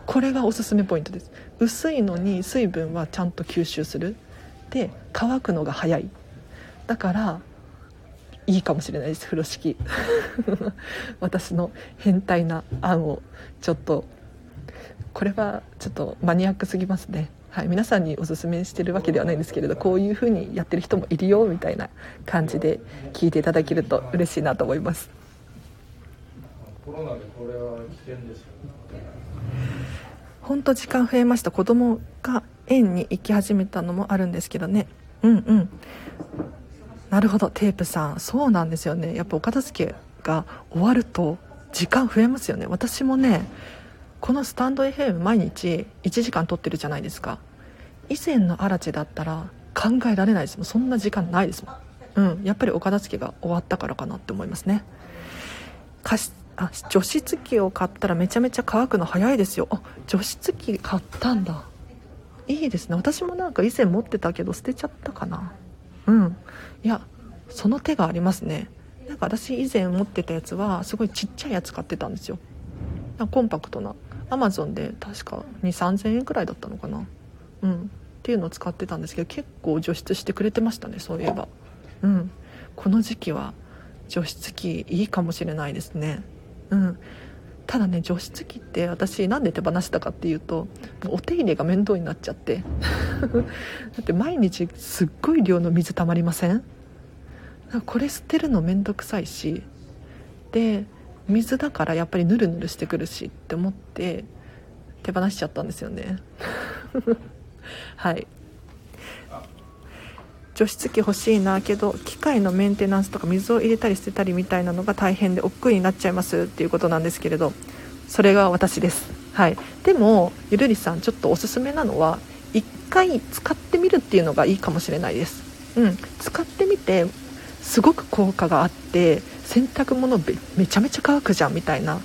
これがおすすめポイントです。薄いのに水分はちゃんと吸収する。で乾くのが早い。だからいいかもしれないです。風呂敷。[laughs] 私の変態な案をちょっと。これはちょっとマニアックすぎますね。はい、皆さんにおすすめしてるわけではないんですけれどこういう風にやってる人もいるよみたいな感じで聞いていただけると嬉しいなと思います。コロナでこれは危険ですよね。本当時間増えました。子供が園に行き始めたのもあるんですけどね。うんうん。なるほど。テープさん。そうなんですよね。やっぱお片付けが終わると時間増えますよね。私もねこのスタンド FM 毎日1時間撮ってるじゃないですか。以前のアラチだったら考えられないですもん。そんな時間ないですもん。うん。やっぱりお片付けが終わったからかなって思いますね。しあ除湿機を買ったらめちゃめちゃ乾くの早いですよ。あ除湿機買ったんだ。いいですね。私もなんか以前持ってたけど捨てちゃったかな。うん。いやその手がありますね。なんか私以前持ってたやつはすごいちっちゃいやつ買ってたんですよ。コンパクトな。アマゾンで確か2 3 0 0 0円くらいだったのかな。うん。っていうのを使ってたんですけど結構除湿してくれてましたねそういえば。うん。この時期は除湿機いいかもしれないですね。うん。ただね除湿機って私なんで手放したかっていうとお手入れが面倒になっちゃって。[laughs] だって毎日すっごい量の水たまりません？これ捨てるの面倒くさいしで水だからやっぱりヌルヌルしてくるしって思って手放しちゃったんですよね。[laughs] はい。除湿機欲しいなけど機械のメンテナンスとか水を入れたり捨てたりみたいなのが大変で億劫になっちゃいますっていうことなんですけれどそれが私です。はい。でもゆるりさんちょっとおすすめなのは1回使ってみるっていうのがいいかもしれないです。うん。使ってみてすごく効果があって洗濯物めちゃめちゃ乾くじゃんみたいな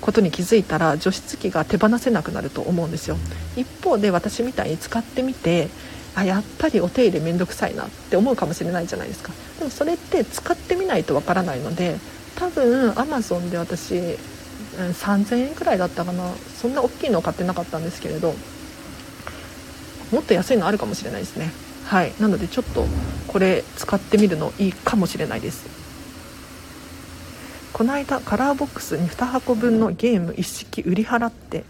ことに気づいたら除湿機が手放せなくなると思うんですよ。一方で私みたいに使ってみてあやっぱりお手入れ面倒くさいなって思うかもしれないじゃないですか。でもそれって使ってみないとわからないので多分アマゾンで私、うん、3000円くらいだったかな。そんな大きいのを買ってなかったんですけれどもっと安いのあるかもしれないですね。はい。なのでちょっとこれ使ってみるのいいかもしれないです。この間カラーボックスに2箱分のゲーム一式売り払って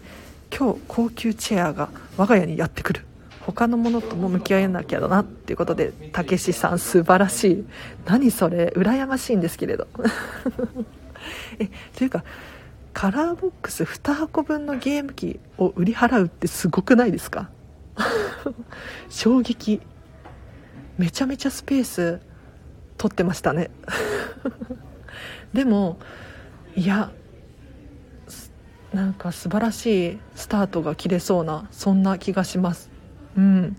今日高級チェアが我が家にやってくる。他のものとも向き合えなきゃだなっていうことでたけしさん素晴らしい。何それ？羨ましいんですけれど。[laughs] えというかカラーボックス2箱分のゲーム機を売り払うってすごくないですか？[laughs] 衝撃。めちゃめちゃスペース取ってましたね。[laughs] でもいやなんか素晴らしいスタートが切れそうなそんな気がします。うん。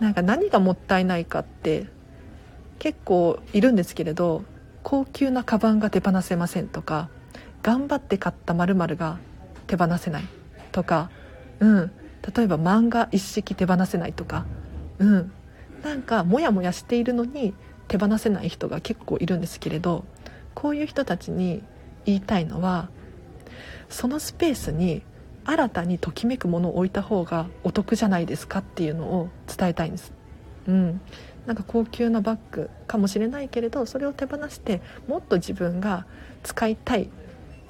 なんか何がもったいないかって結構いるんですけれど高級なカバンが手放せませんとか頑張って買った〇〇が手放せないとか、うん、例えば漫画一式手放せないとか、うん、なんかモヤモヤしているのに手放せない人が結構いるんですけれどこういう人たちに言いたいのはそのスペースに新たにときめくものを置いた方がお得じゃないですかっていうのを伝えたいんです。うん。なんか高級なバッグかもしれないけれどそれを手放してもっと自分が使いたい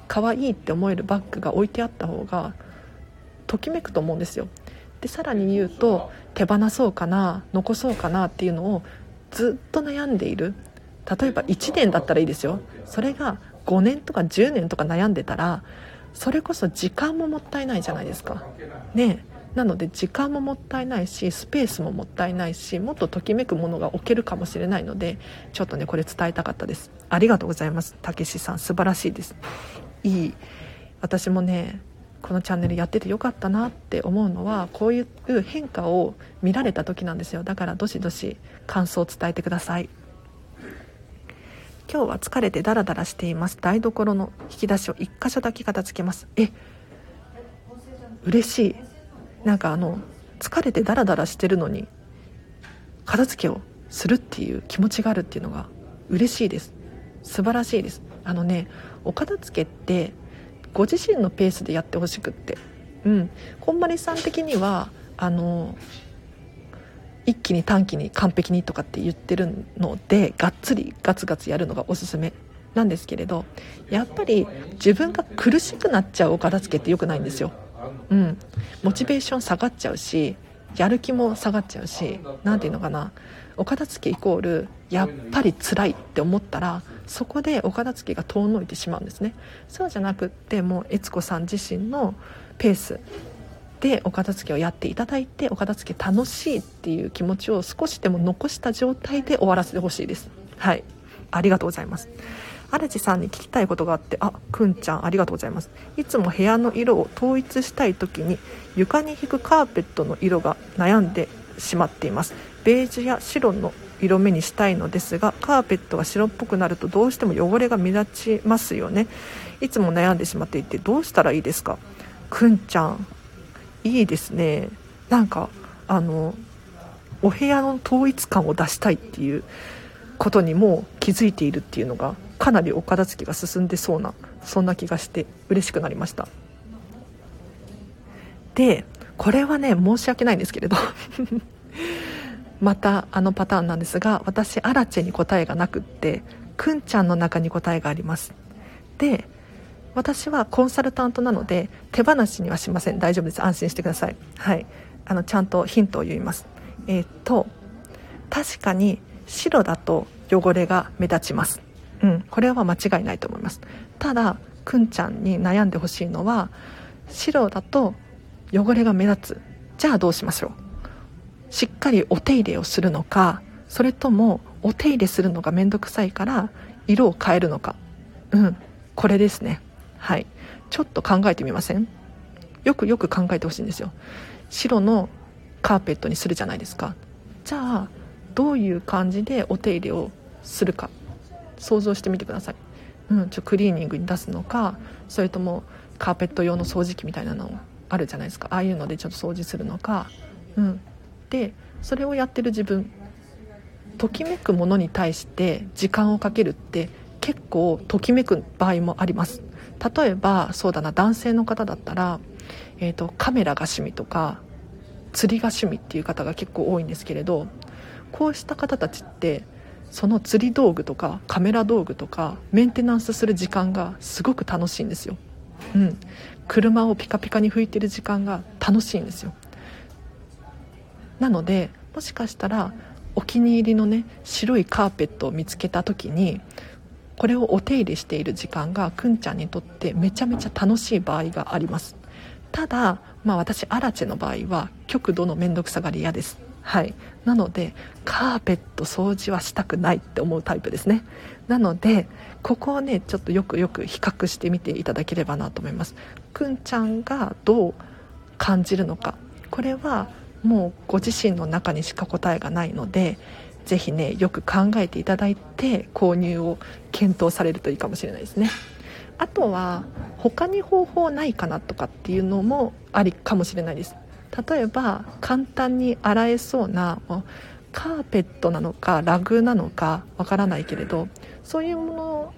可愛いって思えるバッグが置いてあった方がときめくと思うんですよ。でさらに言うと手放そうかな残そうかなっていうのをずっと悩んでいる。例えば1年だったらいいですよ。それが5年とか10年とか悩んでたらそれこそ時間ももったいないじゃないですか。ねなので時間ももったいないしスペースももったいないしもっとときめくものが置けるかもしれないのでちょっとねこれ伝えたかったです。ありがとうございますたけしさん。素晴らしいです。いい。私もねこのチャンネルやっててよかったなって思うのはこういう変化を見られた時なんですよ。だからどしどし感想を伝えてください。今日は疲れてダラダラしています。台所の引き出しを1箇所だけ片付けます。え嬉しい。なんかあの疲れてダラダラしてるのに片付けをするっていう気持ちがあるっていうのが嬉しいです。素晴らしいです。あのねお片付けってご自身のペースでやってほしくって。うん。こんまりさん的にはあの一気に短期に完璧にとかって言ってるのでがっつりガツガツやるのがおすすめなんですけれどやっぱり自分が苦しくなっちゃうお片付けって良くないんですよ、うん、モチベーション下がっちゃうしやる気も下がっちゃうし何て言うのかな。お片付けイコールやっぱり辛いって思ったらそこでお片付けが遠のいてしまうんですね。そうじゃなくってもう悦子さん自身のペースでお片付けをやっていただいてお片付け楽しいっていう気持ちを少しでも残した状態で終わらせてほしいです。はい。ありがとうございます。荒地さんに聞きたいことがあってあくんちゃんありがとうございます。いつも部屋の色を統一したい時に床に引くカーペットの色が悩んでしまっています。ベージュや白の色目にしたいのですがカーペットが白っぽくなるとどうしても汚れが目立ちますよね。いつも悩んでしまっていてどうしたらいいですか？くんちゃん。いいですね。なんかあのお部屋の統一感を出したいっていうことにも気づいているっていうのがかなりお片付けが進んでそうなそんな気がして嬉しくなりました。でこれはね申し訳ないんですけれど。[laughs] またあのパターンなんですが私アラチェに答えがなくってくんちゃんの中に答えがあります。で私はコンサルタントなので手放しにはしません。大丈夫です。安心してください。はい。あのちゃんとヒントを言います。えー、っと確かに白だと汚れが目立ちます。うん。これは間違いないと思います。ただくんちゃんに悩んでほしいのは白だと汚れが目立つ。じゃあどうしましょう。しっかりお手入れをするのかそれともお手入れするのが面倒くさいから色を変えるのか。うん。これですね。はい。ちょっと考えてみません？よくよく考えてほしいんですよ。白のカーペットにするじゃないですか。じゃあどういう感じでお手入れをするか。想像してみてください、うん、ちょクリーニングに出すのかそれともカーペット用の掃除機みたいなのあるじゃないですか。ああいうのでちょっと掃除するのか、うん、でそれをやってる自分ときめくものに対して時間をかけるって結構ときめく場合もあります。例えばそうだな男性の方だったら、えーと、カメラが趣味とか釣りが趣味っていう方が結構多いんですけれどこうした方たちってその釣り道具とかカメラ道具とかメンテナンスする時間がすごく楽しいんですよ、うん、車をピカピカに拭いてる時間が楽しいんですよ。なのでもしかしたらお気に入りのね白いカーペットを見つけた時にこれをお手入れしている時間がくんちゃんにとってめちゃめちゃ楽しい場合があります。ただ、まあ、私アラチェの場合は極度の面倒くさがり嫌です。はい。なのでカーペット掃除はしたくないって思うタイプですね。なのでここをねちょっとよくよく比較してみていただければなと思います。くんちゃんがどう感じるのか。これはもうご自身の中にしか答えがないのでぜひねよく考えていただいて購入を検討されるといいかもしれないですね。あとは他に方法ないかなとかっていうのもありかもしれないです。例えば簡単に洗えそうなカーペットなのかラグなのかわからないけれどそういうも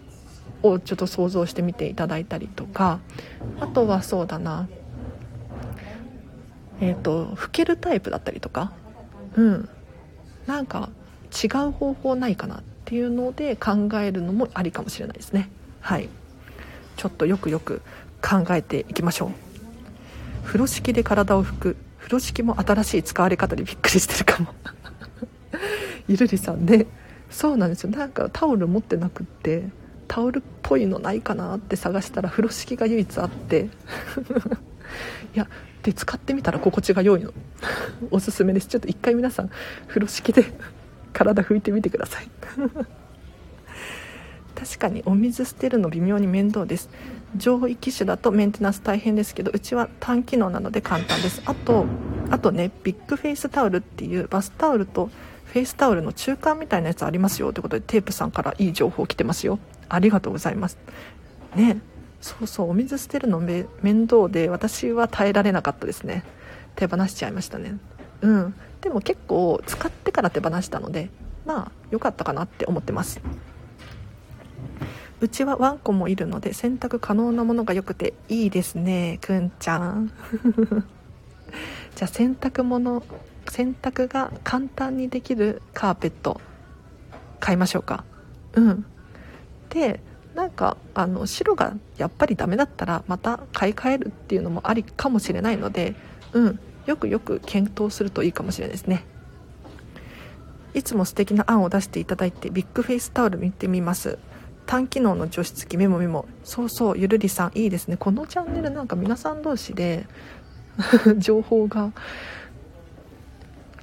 のをちょっと想像してみていただいたりとかあとはそうだなえっ、ー、と拭けるタイプだったりとかうん。なんか違う方法ないかなっていうので考えるのもありかもしれないですね。はい。ちょっとよくよく考えていきましょう。風呂敷で体を拭く。風呂敷も新しい使われ方でびっくりしてるかも。[laughs] ゆるりさんでそうなんですよ。なんかタオル持ってなくってタオルっぽいのないかなって探したら風呂敷が唯一あって。[laughs] いやで使ってみたら心地が良いの。おすすめです。ちょっと一回皆さん風呂敷で体拭いてみてください。[laughs] 確かにお水捨てるの微妙に面倒です。上位機種だとメンテナンス大変ですけどうちは単機能なので簡単です。あとあとねビッグフェイスタオルっていうバスタオルとフェイスタオルの中間みたいなやつありますよということでテープさんからいい情報来てますよ。ありがとうございます。ねそうそうお水捨てるの面倒で私は耐えられなかったですね手放しちゃいましたねうんでも結構使ってから手放したのでまあ良かったかなって思ってます。うちはワンコもいるので洗濯可能なものが良くていいですねくんちゃん。じゃあ洗濯物洗濯が簡単にできるカーペット買いましょうか。うん。でなんかあの白がやっぱりダメだったらまた買い替えるっていうのもありかもしれないのでうん。よくよく検討するといいかもしれないですね。いつも素敵な案を出していただいてビッグフェイスタオル見てみます。単機能の除湿機メモメモ。そうそうゆるりさんいいですね。このチャンネルなんか皆さん同士で [laughs] 情報が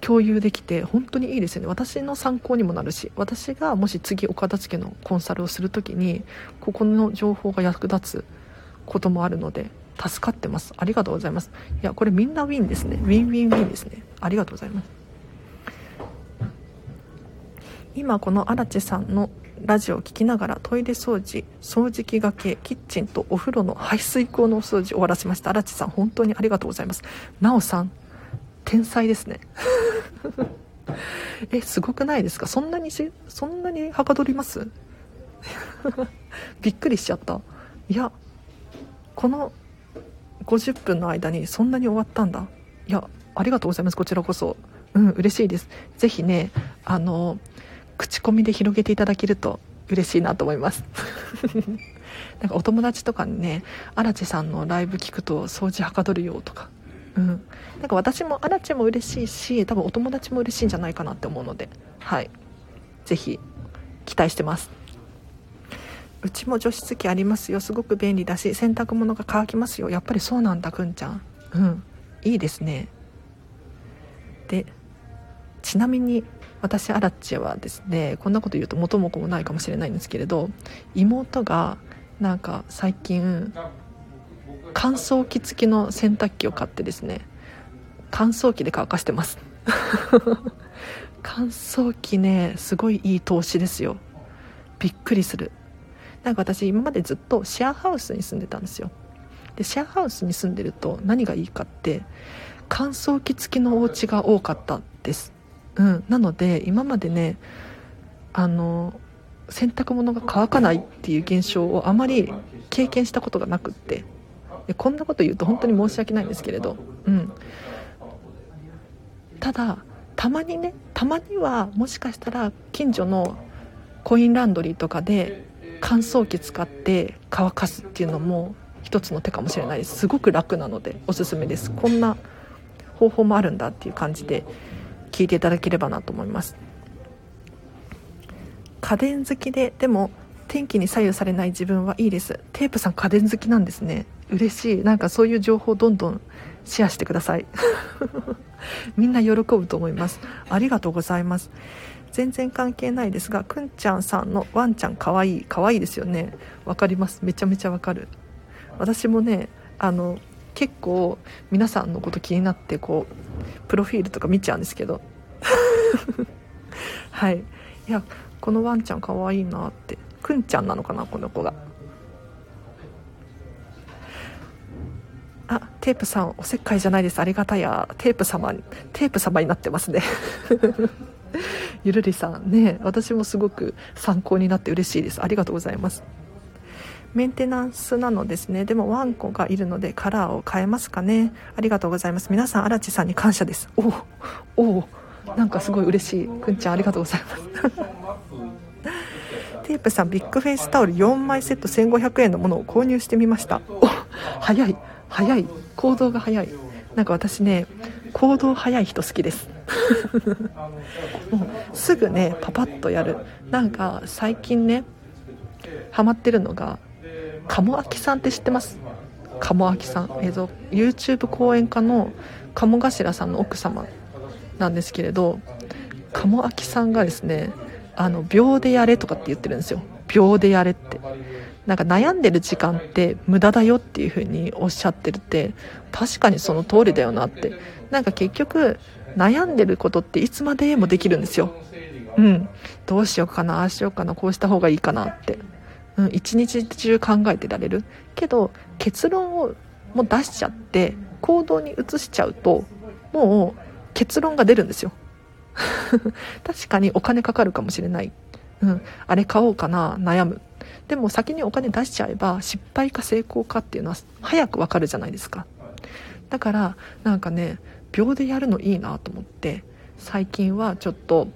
共有できて本当にいいですよね。私の参考にもなるし私がもし次お片付けのコンサルをする時にここの情報が役立つこともあるので助かってます。ありがとうございます。いやこれみんなウィンですね。ウィンウィンウィンですね。ありがとうございます。今この荒地さんのラジオを聴きながらトイレ掃除掃除機がけキッチンとお風呂の排水口のお掃除終わらせました。荒地さん本当にありがとうございます。なおさん天才ですね。[laughs] えすごくないですか？そんなにしそんなにはかどります？[laughs] びっくりしちゃった。いやこの50分の間にそんなに終わったんだ。いやありがとうございます。こちらこそ。うん嬉しいです。是非ねあの口コミで広げていただけると嬉しいなと思います。[laughs] なんかお友達とかにね荒地さんのライブ聞くと掃除はかどるよとか。うん。なんか私も荒地も嬉しいし多分お友達も嬉しいんじゃないかなって思うので。はい。是非期待してます。うちも除湿機ありますよ。すごく便利だし洗濯物が乾きますよ。やっぱりそうなんだくんちゃん。うん。いいですね。でちなみに私アラッチはですねこんなこと言うと元も子もないかもしれないんですけれど妹がなんか最近乾燥機付きの洗濯機を買ってですね乾燥機で乾かしてます。[laughs] 乾燥機ねすごいいい投資ですよ。びっくりする。なんか私今までずっとシェアハウスに住んでたんですよ。でシェアハウスに住んでると何がいいかって乾燥機付きのお家が多かったです。うん、なので今までねあの洗濯物が乾かないっていう現象をあまり経験したことがなくって。こんなこと言うと本当に申し訳ないんですけれど、うん、ただたまにねたまにはもしかしたら近所のコインランドリーとかで乾燥機使って乾かすっていうのも一つの手かもしれないです。すごく楽なのでおすすめです。こんな方法もあるんだっていう感じで聞いていただければなと思います。家電好きででも天気に左右されない自分はいいです。テープさん家電好きなんですね。嬉しい。なんかそういう情報どんどんシェアしてください。[laughs] みんな喜ぶと思います。ありがとうございます。全然関係ないですがくんちゃんさんのワンちゃんかわいいかわいいですよね。わかります。めちゃめちゃわかる。私もねあの結構皆さんのこと気になってこうプロフィールとか見ちゃうんですけど。[laughs] はい。いやこのワンちゃんかわいいなって。くんちゃんなのかなこの子が。あテープさんおせっかいじゃないです。ありがたや。テープ様テープ様になってますね。[laughs] ゆるりさんね私もすごく参考になって嬉しいです。ありがとうございます。メンテナンスなのですね。でもワンコがいるのでカラーを変えますかね。ありがとうございます。皆さん荒地さんに感謝です。おおおなんかすごい嬉しい。くんちゃんありがとうございます。[laughs] テープさんビッグフェイスタオル4枚セット1500円のものを購入してみました。お早い早い。行動が早い。なんか私ね行動早い人好きです。もうすぐねパパッとやる。なんか最近ねハマってるのが鴨頭さんって知ってます？鴨頭さん、えーと、YouTube 講演家の鴨頭さんの奥様なんですけれど鴨明さんがですねあの秒でやれとかって言ってるんですよ。秒でやれって。なんか悩んでる時間って無駄だよっていう風におっしゃってるって確かにその通りだよなって。なんか結局悩んでることっていつまでもできるんですよ。うん。どうしようかなああしようかなこうした方がいいかなって。うん、一日中考えてられる。けど結論をもう出しちゃって行動に移しちゃうともう結論が出るんですよ。[laughs] 確かにお金かかるかもしれない、うん、あれ買おうかな悩む。でも先にお金出しちゃえば失敗か成功かっていうのは早くわかるじゃないですか。だからなんかね秒でやるのいいなと思って最近はちょっと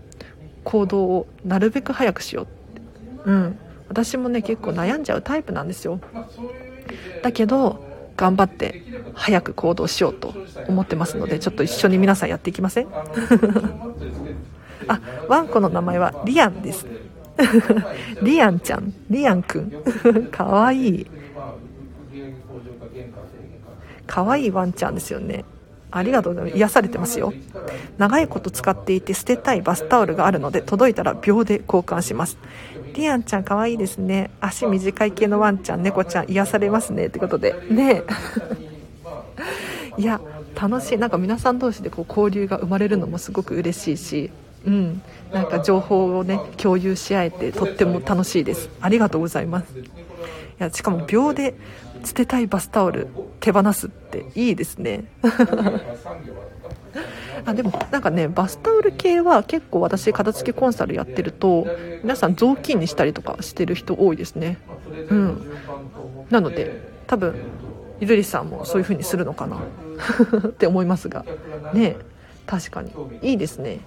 行動をなるべく早くしようって。うん。私もね結構悩んじゃうタイプなんですよ。だけど頑張って早く行動しようと思ってますのでちょっと一緒に皆さんやっていきません？[laughs] あワンコの名前はリアンです。[laughs] リアンちゃん。リアンくん。[laughs] かわいい。かわいいワンちゃんですよね。ありがとうございます。癒されてますよ。長いこと使っていて捨てたいバスタオルがあるので届いたら秒で交換します。リアンちゃん可愛いですね。足短い系のワンちゃん猫ちゃん癒されますねってことで。ね。[laughs] いや楽しい。なんか皆さん同士でこう交流が生まれるのもすごく嬉しいし。うん。なんか情報をね共有し合えてとっても楽しいです。ありがとうございます。いやしかも秒で捨てたいバスタオル手放すっていいですね。[laughs] あでもなんかねバスタオル系は結構私片付けコンサルやってると皆さん雑巾にしたりとかしてる人多いですね。うん。なので多分ゆるりさんもそういう風にするのかな。[laughs] って思いますが。ね。確かに。いいですね。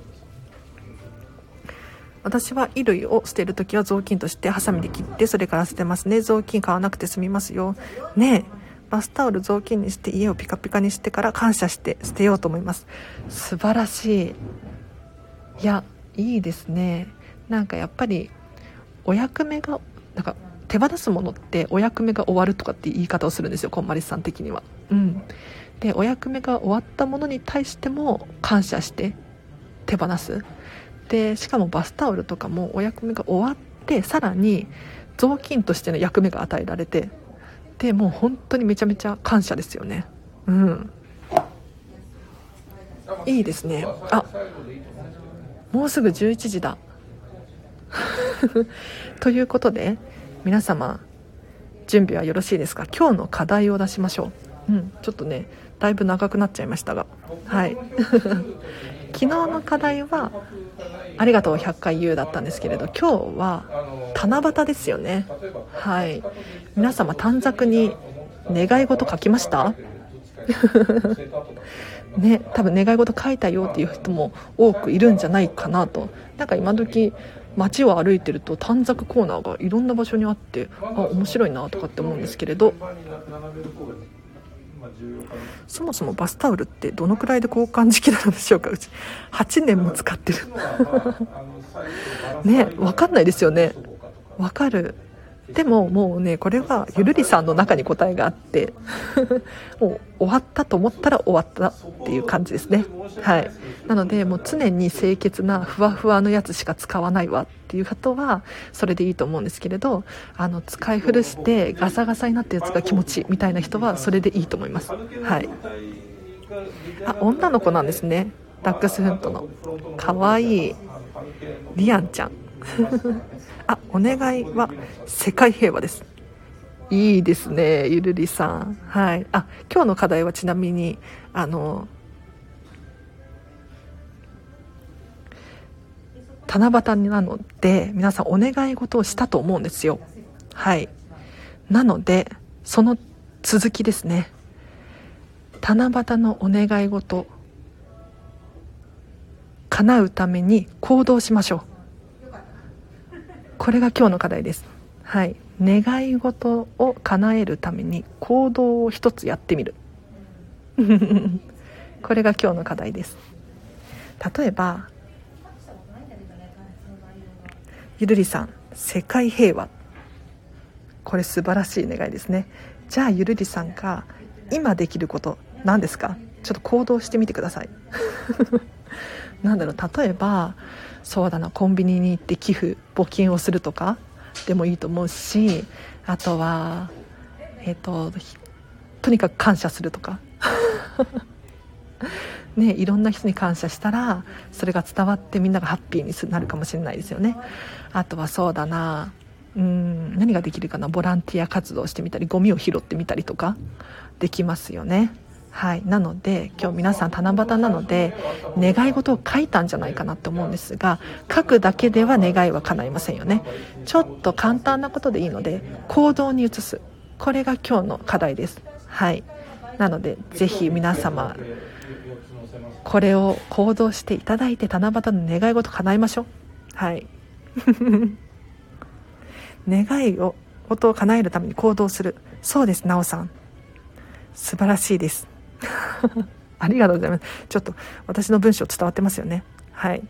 私は衣類を捨てるときは雑巾としてハサミで切ってそれから捨てますね。雑巾買わなくて済みますよ。ねえ。バスタオル雑巾にして家をピカピカにしてから感謝して捨てようと思います。素晴らしい。いやいいですね。なんかやっぱりお役目がなんか手放すものってお役目が終わるとかって言い方をするんですよ。こんまりさん的には。うん。でお役目が終わったものに対しても感謝して手放す。でしかもバスタオルとかもお役目が終わってさらに雑巾としての役目が与えられてでもう本当にめちゃめちゃ感謝ですよね。うん。いいですね。あもうすぐ11時だ。[laughs] ということで皆様準備はよろしいですか？今日の課題を出しましょう。うんちょっとねだいぶ長くなっちゃいましたが。はい。昨日の課題は「ありがとう100回言う」だったんですけれど今日は七夕ですよね。はい。皆様短冊に願い事書きました？[laughs] ね多分願い事書いたよっていう人も多くいるんじゃないかなと。なんか今時街を歩いてると短冊コーナーがいろんな場所にあってあ面白いなとかって思うんですけれど。そもそもバスタオルってどのくらいで交換時期なんでしょうか？うち8年も使ってる。ね分かんないですよね。分かるでももうねこれはゆるりさんの中に答えがあって [laughs] もう終わったと思ったら終わったっていう感じですね。はい。なのでもう常に清潔なふわふわのやつしか使わないわっていう方はそれでいいと思うんですけれどあの使い古してガサガサになったやつが気持ちいいみたいな人はそれでいいと思います。はい。あ女の子なんですね。ダックスフントの。かわいいリアンちゃん。あお願いは世界平和です。いいですねゆるりさん。はい。あ今日の課題はちなみにあの七夕なので皆さんお願い事をしたと思うんですよ。はい。なのでその続きですね。七夕のお願い事叶うために行動しましょう。これが今日の課題です。はい。願い事を叶えるために行動を一つやってみる。[laughs] これが今日の課題です。例えばゆるりさん世界平和。これ素晴らしい願いですね。じゃあゆるりさんが今できること何ですか？ちょっと行動してみてください。[laughs] なんだろう。例えばそうだなコンビニに行って寄付募金をするとかでもいいと思うしあとはえっ、ー、ととにかく感謝するとか。[laughs] ねいろんな人に感謝したらそれが伝わってみんながハッピーになるかもしれないですよね。あとはそうだなうん何ができるかな。ボランティア活動してみたりゴミを拾ってみたりとかできますよね。はい、なので今日皆さん七夕なので願い事を書いたんじゃないかなって思うんですが書くだけでは願いは叶いませんよね。ちょっと簡単なことでいいので行動に移す。これが今日の課題です。はい。なのでぜひ皆様これを行動していただいて七夕の願い事叶えましょう。はい。[laughs] 願いを事を叶えるために行動する。そうですなおさん。素晴らしいです。ありがとうございますちょっと私の文章伝わってますよねはい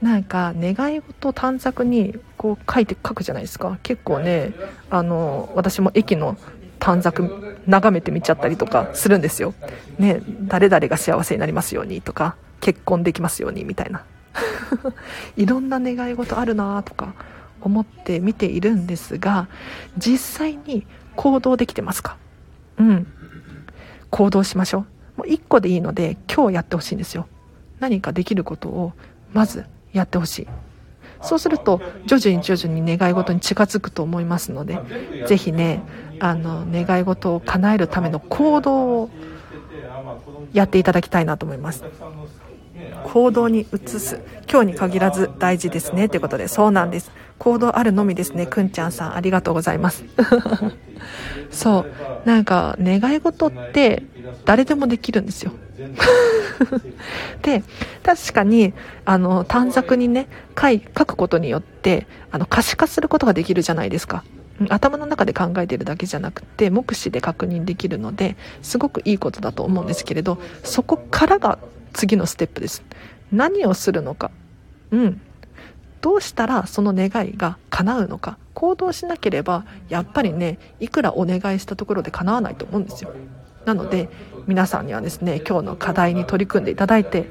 なんか願い事短冊にこう書いて書くじゃないですか結構ねあの私も駅の短冊眺めてみちゃったりとかするんですよ。ね、誰々が幸せになりますようにとか、結婚できますようにみたいな。[laughs] いろんな願い事あるなとか思って見ているんですが、実際に行動できてますか？うん。行動しましょう。もう1個でいいので今日やってほしいんですよ。何かできることをまずやってほしい。そうすると徐々に徐々に願い事に近づくと思いますのでぜひねあの願い事を叶えるための行動をやっていただきたいなと思います行動に移す今日に限らず大事ですねということでそうなんです行動あるのみですねくんちゃんさん。ありがとうございます。[laughs] そう。なんか願い事って誰でもできるんですよ。[laughs] で確かにあの短冊にね書い書くことによってあの可視化することができるじゃないですか。頭の中で考えてるだけじゃなくて目視で確認できるのですごくいいことだと思うんですけれどそこからが次のステップです。何をするのか。うん。どうしたらその願いが叶うのか行動しなければやっぱりねいくらお願いしたところで叶わないと思うんですよ。なので皆さんにはですね今日の課題に取り組んでいただいて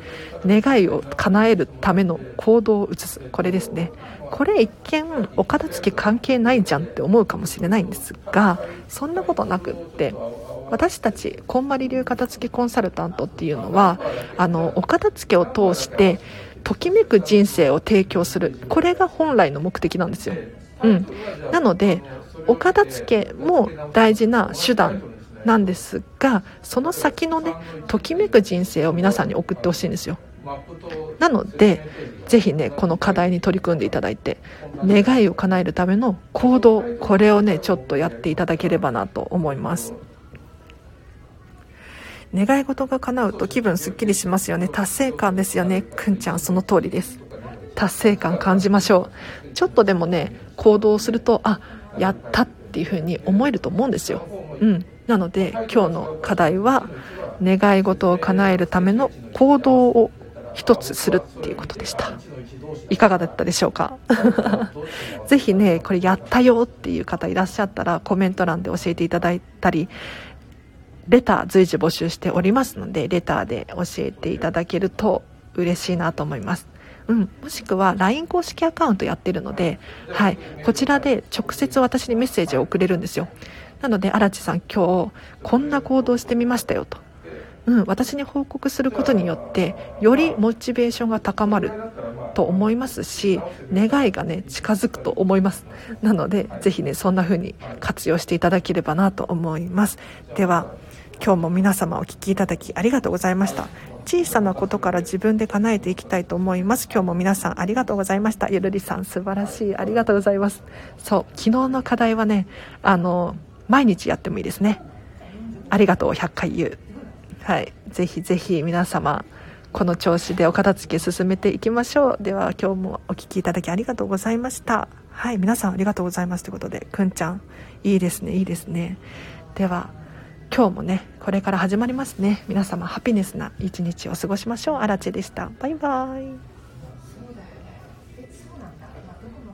願いを叶えるための行動を移す。これですね。これ一見お片付け関係ないじゃんって思うかもしれないんですがそんなことなくって私たちこんまり流片付けコンサルタントっていうのはあのお片付けを通してときめく人生を提供する。これが本来の目的なんですよ、うん、なのでお片付けも大事な手段なんですがその先のねときめく人生を皆さんに送ってほしいんですよ。なのでぜひねこの課題に取り組んでいただいて願いを叶えるための行動これをねちょっとやっていただければなと思います。願い事が叶うと気分すっきりしますよね。達成感ですよね。くんちゃんその通りです。達成感感じましょう。ちょっとでもね行動するとあやったっていう風に思えると思うんですよ。うん。なので今日の課題は願い事を叶えるための行動を一つするっていうことでした。いかがだったでしょうか？[laughs] ぜひねこれやったよっていう方いらっしゃったらコメント欄で教えていただいたりレター随時募集しておりますのでレターで教えていただけると嬉しいなと思います。うん、もしくは LINE 公式アカウントやってるので、はい、こちらで直接私にメッセージを送れるんですよ。なので荒地さん今日こんな行動してみましたよと、うん、私に報告することによってよりモチベーションが高まると思いますし願いがね近づくと思います。なのでぜひねそんな風に活用していただければなと思います。では今日も皆様お聴きいただきありがとうございました。小さなことから自分で叶えていきたいと思います。今日も皆さんありがとうございました。ゆるりさん素晴らしい。ありがとうございます。そう昨日の課題はねあの毎日やってもいいですね。ありがとう100回言う。はい。ぜひぜひ皆様この調子でお片付け進めていきましょう。では今日もお聴きいただきありがとうございました。はい皆さんありがとうございますということでくんちゃん。いいですねいいですね。では今日もねこれから始まりますね。皆様ハピネスな一日を過ごしましょう。あらちでした。バイバーイ。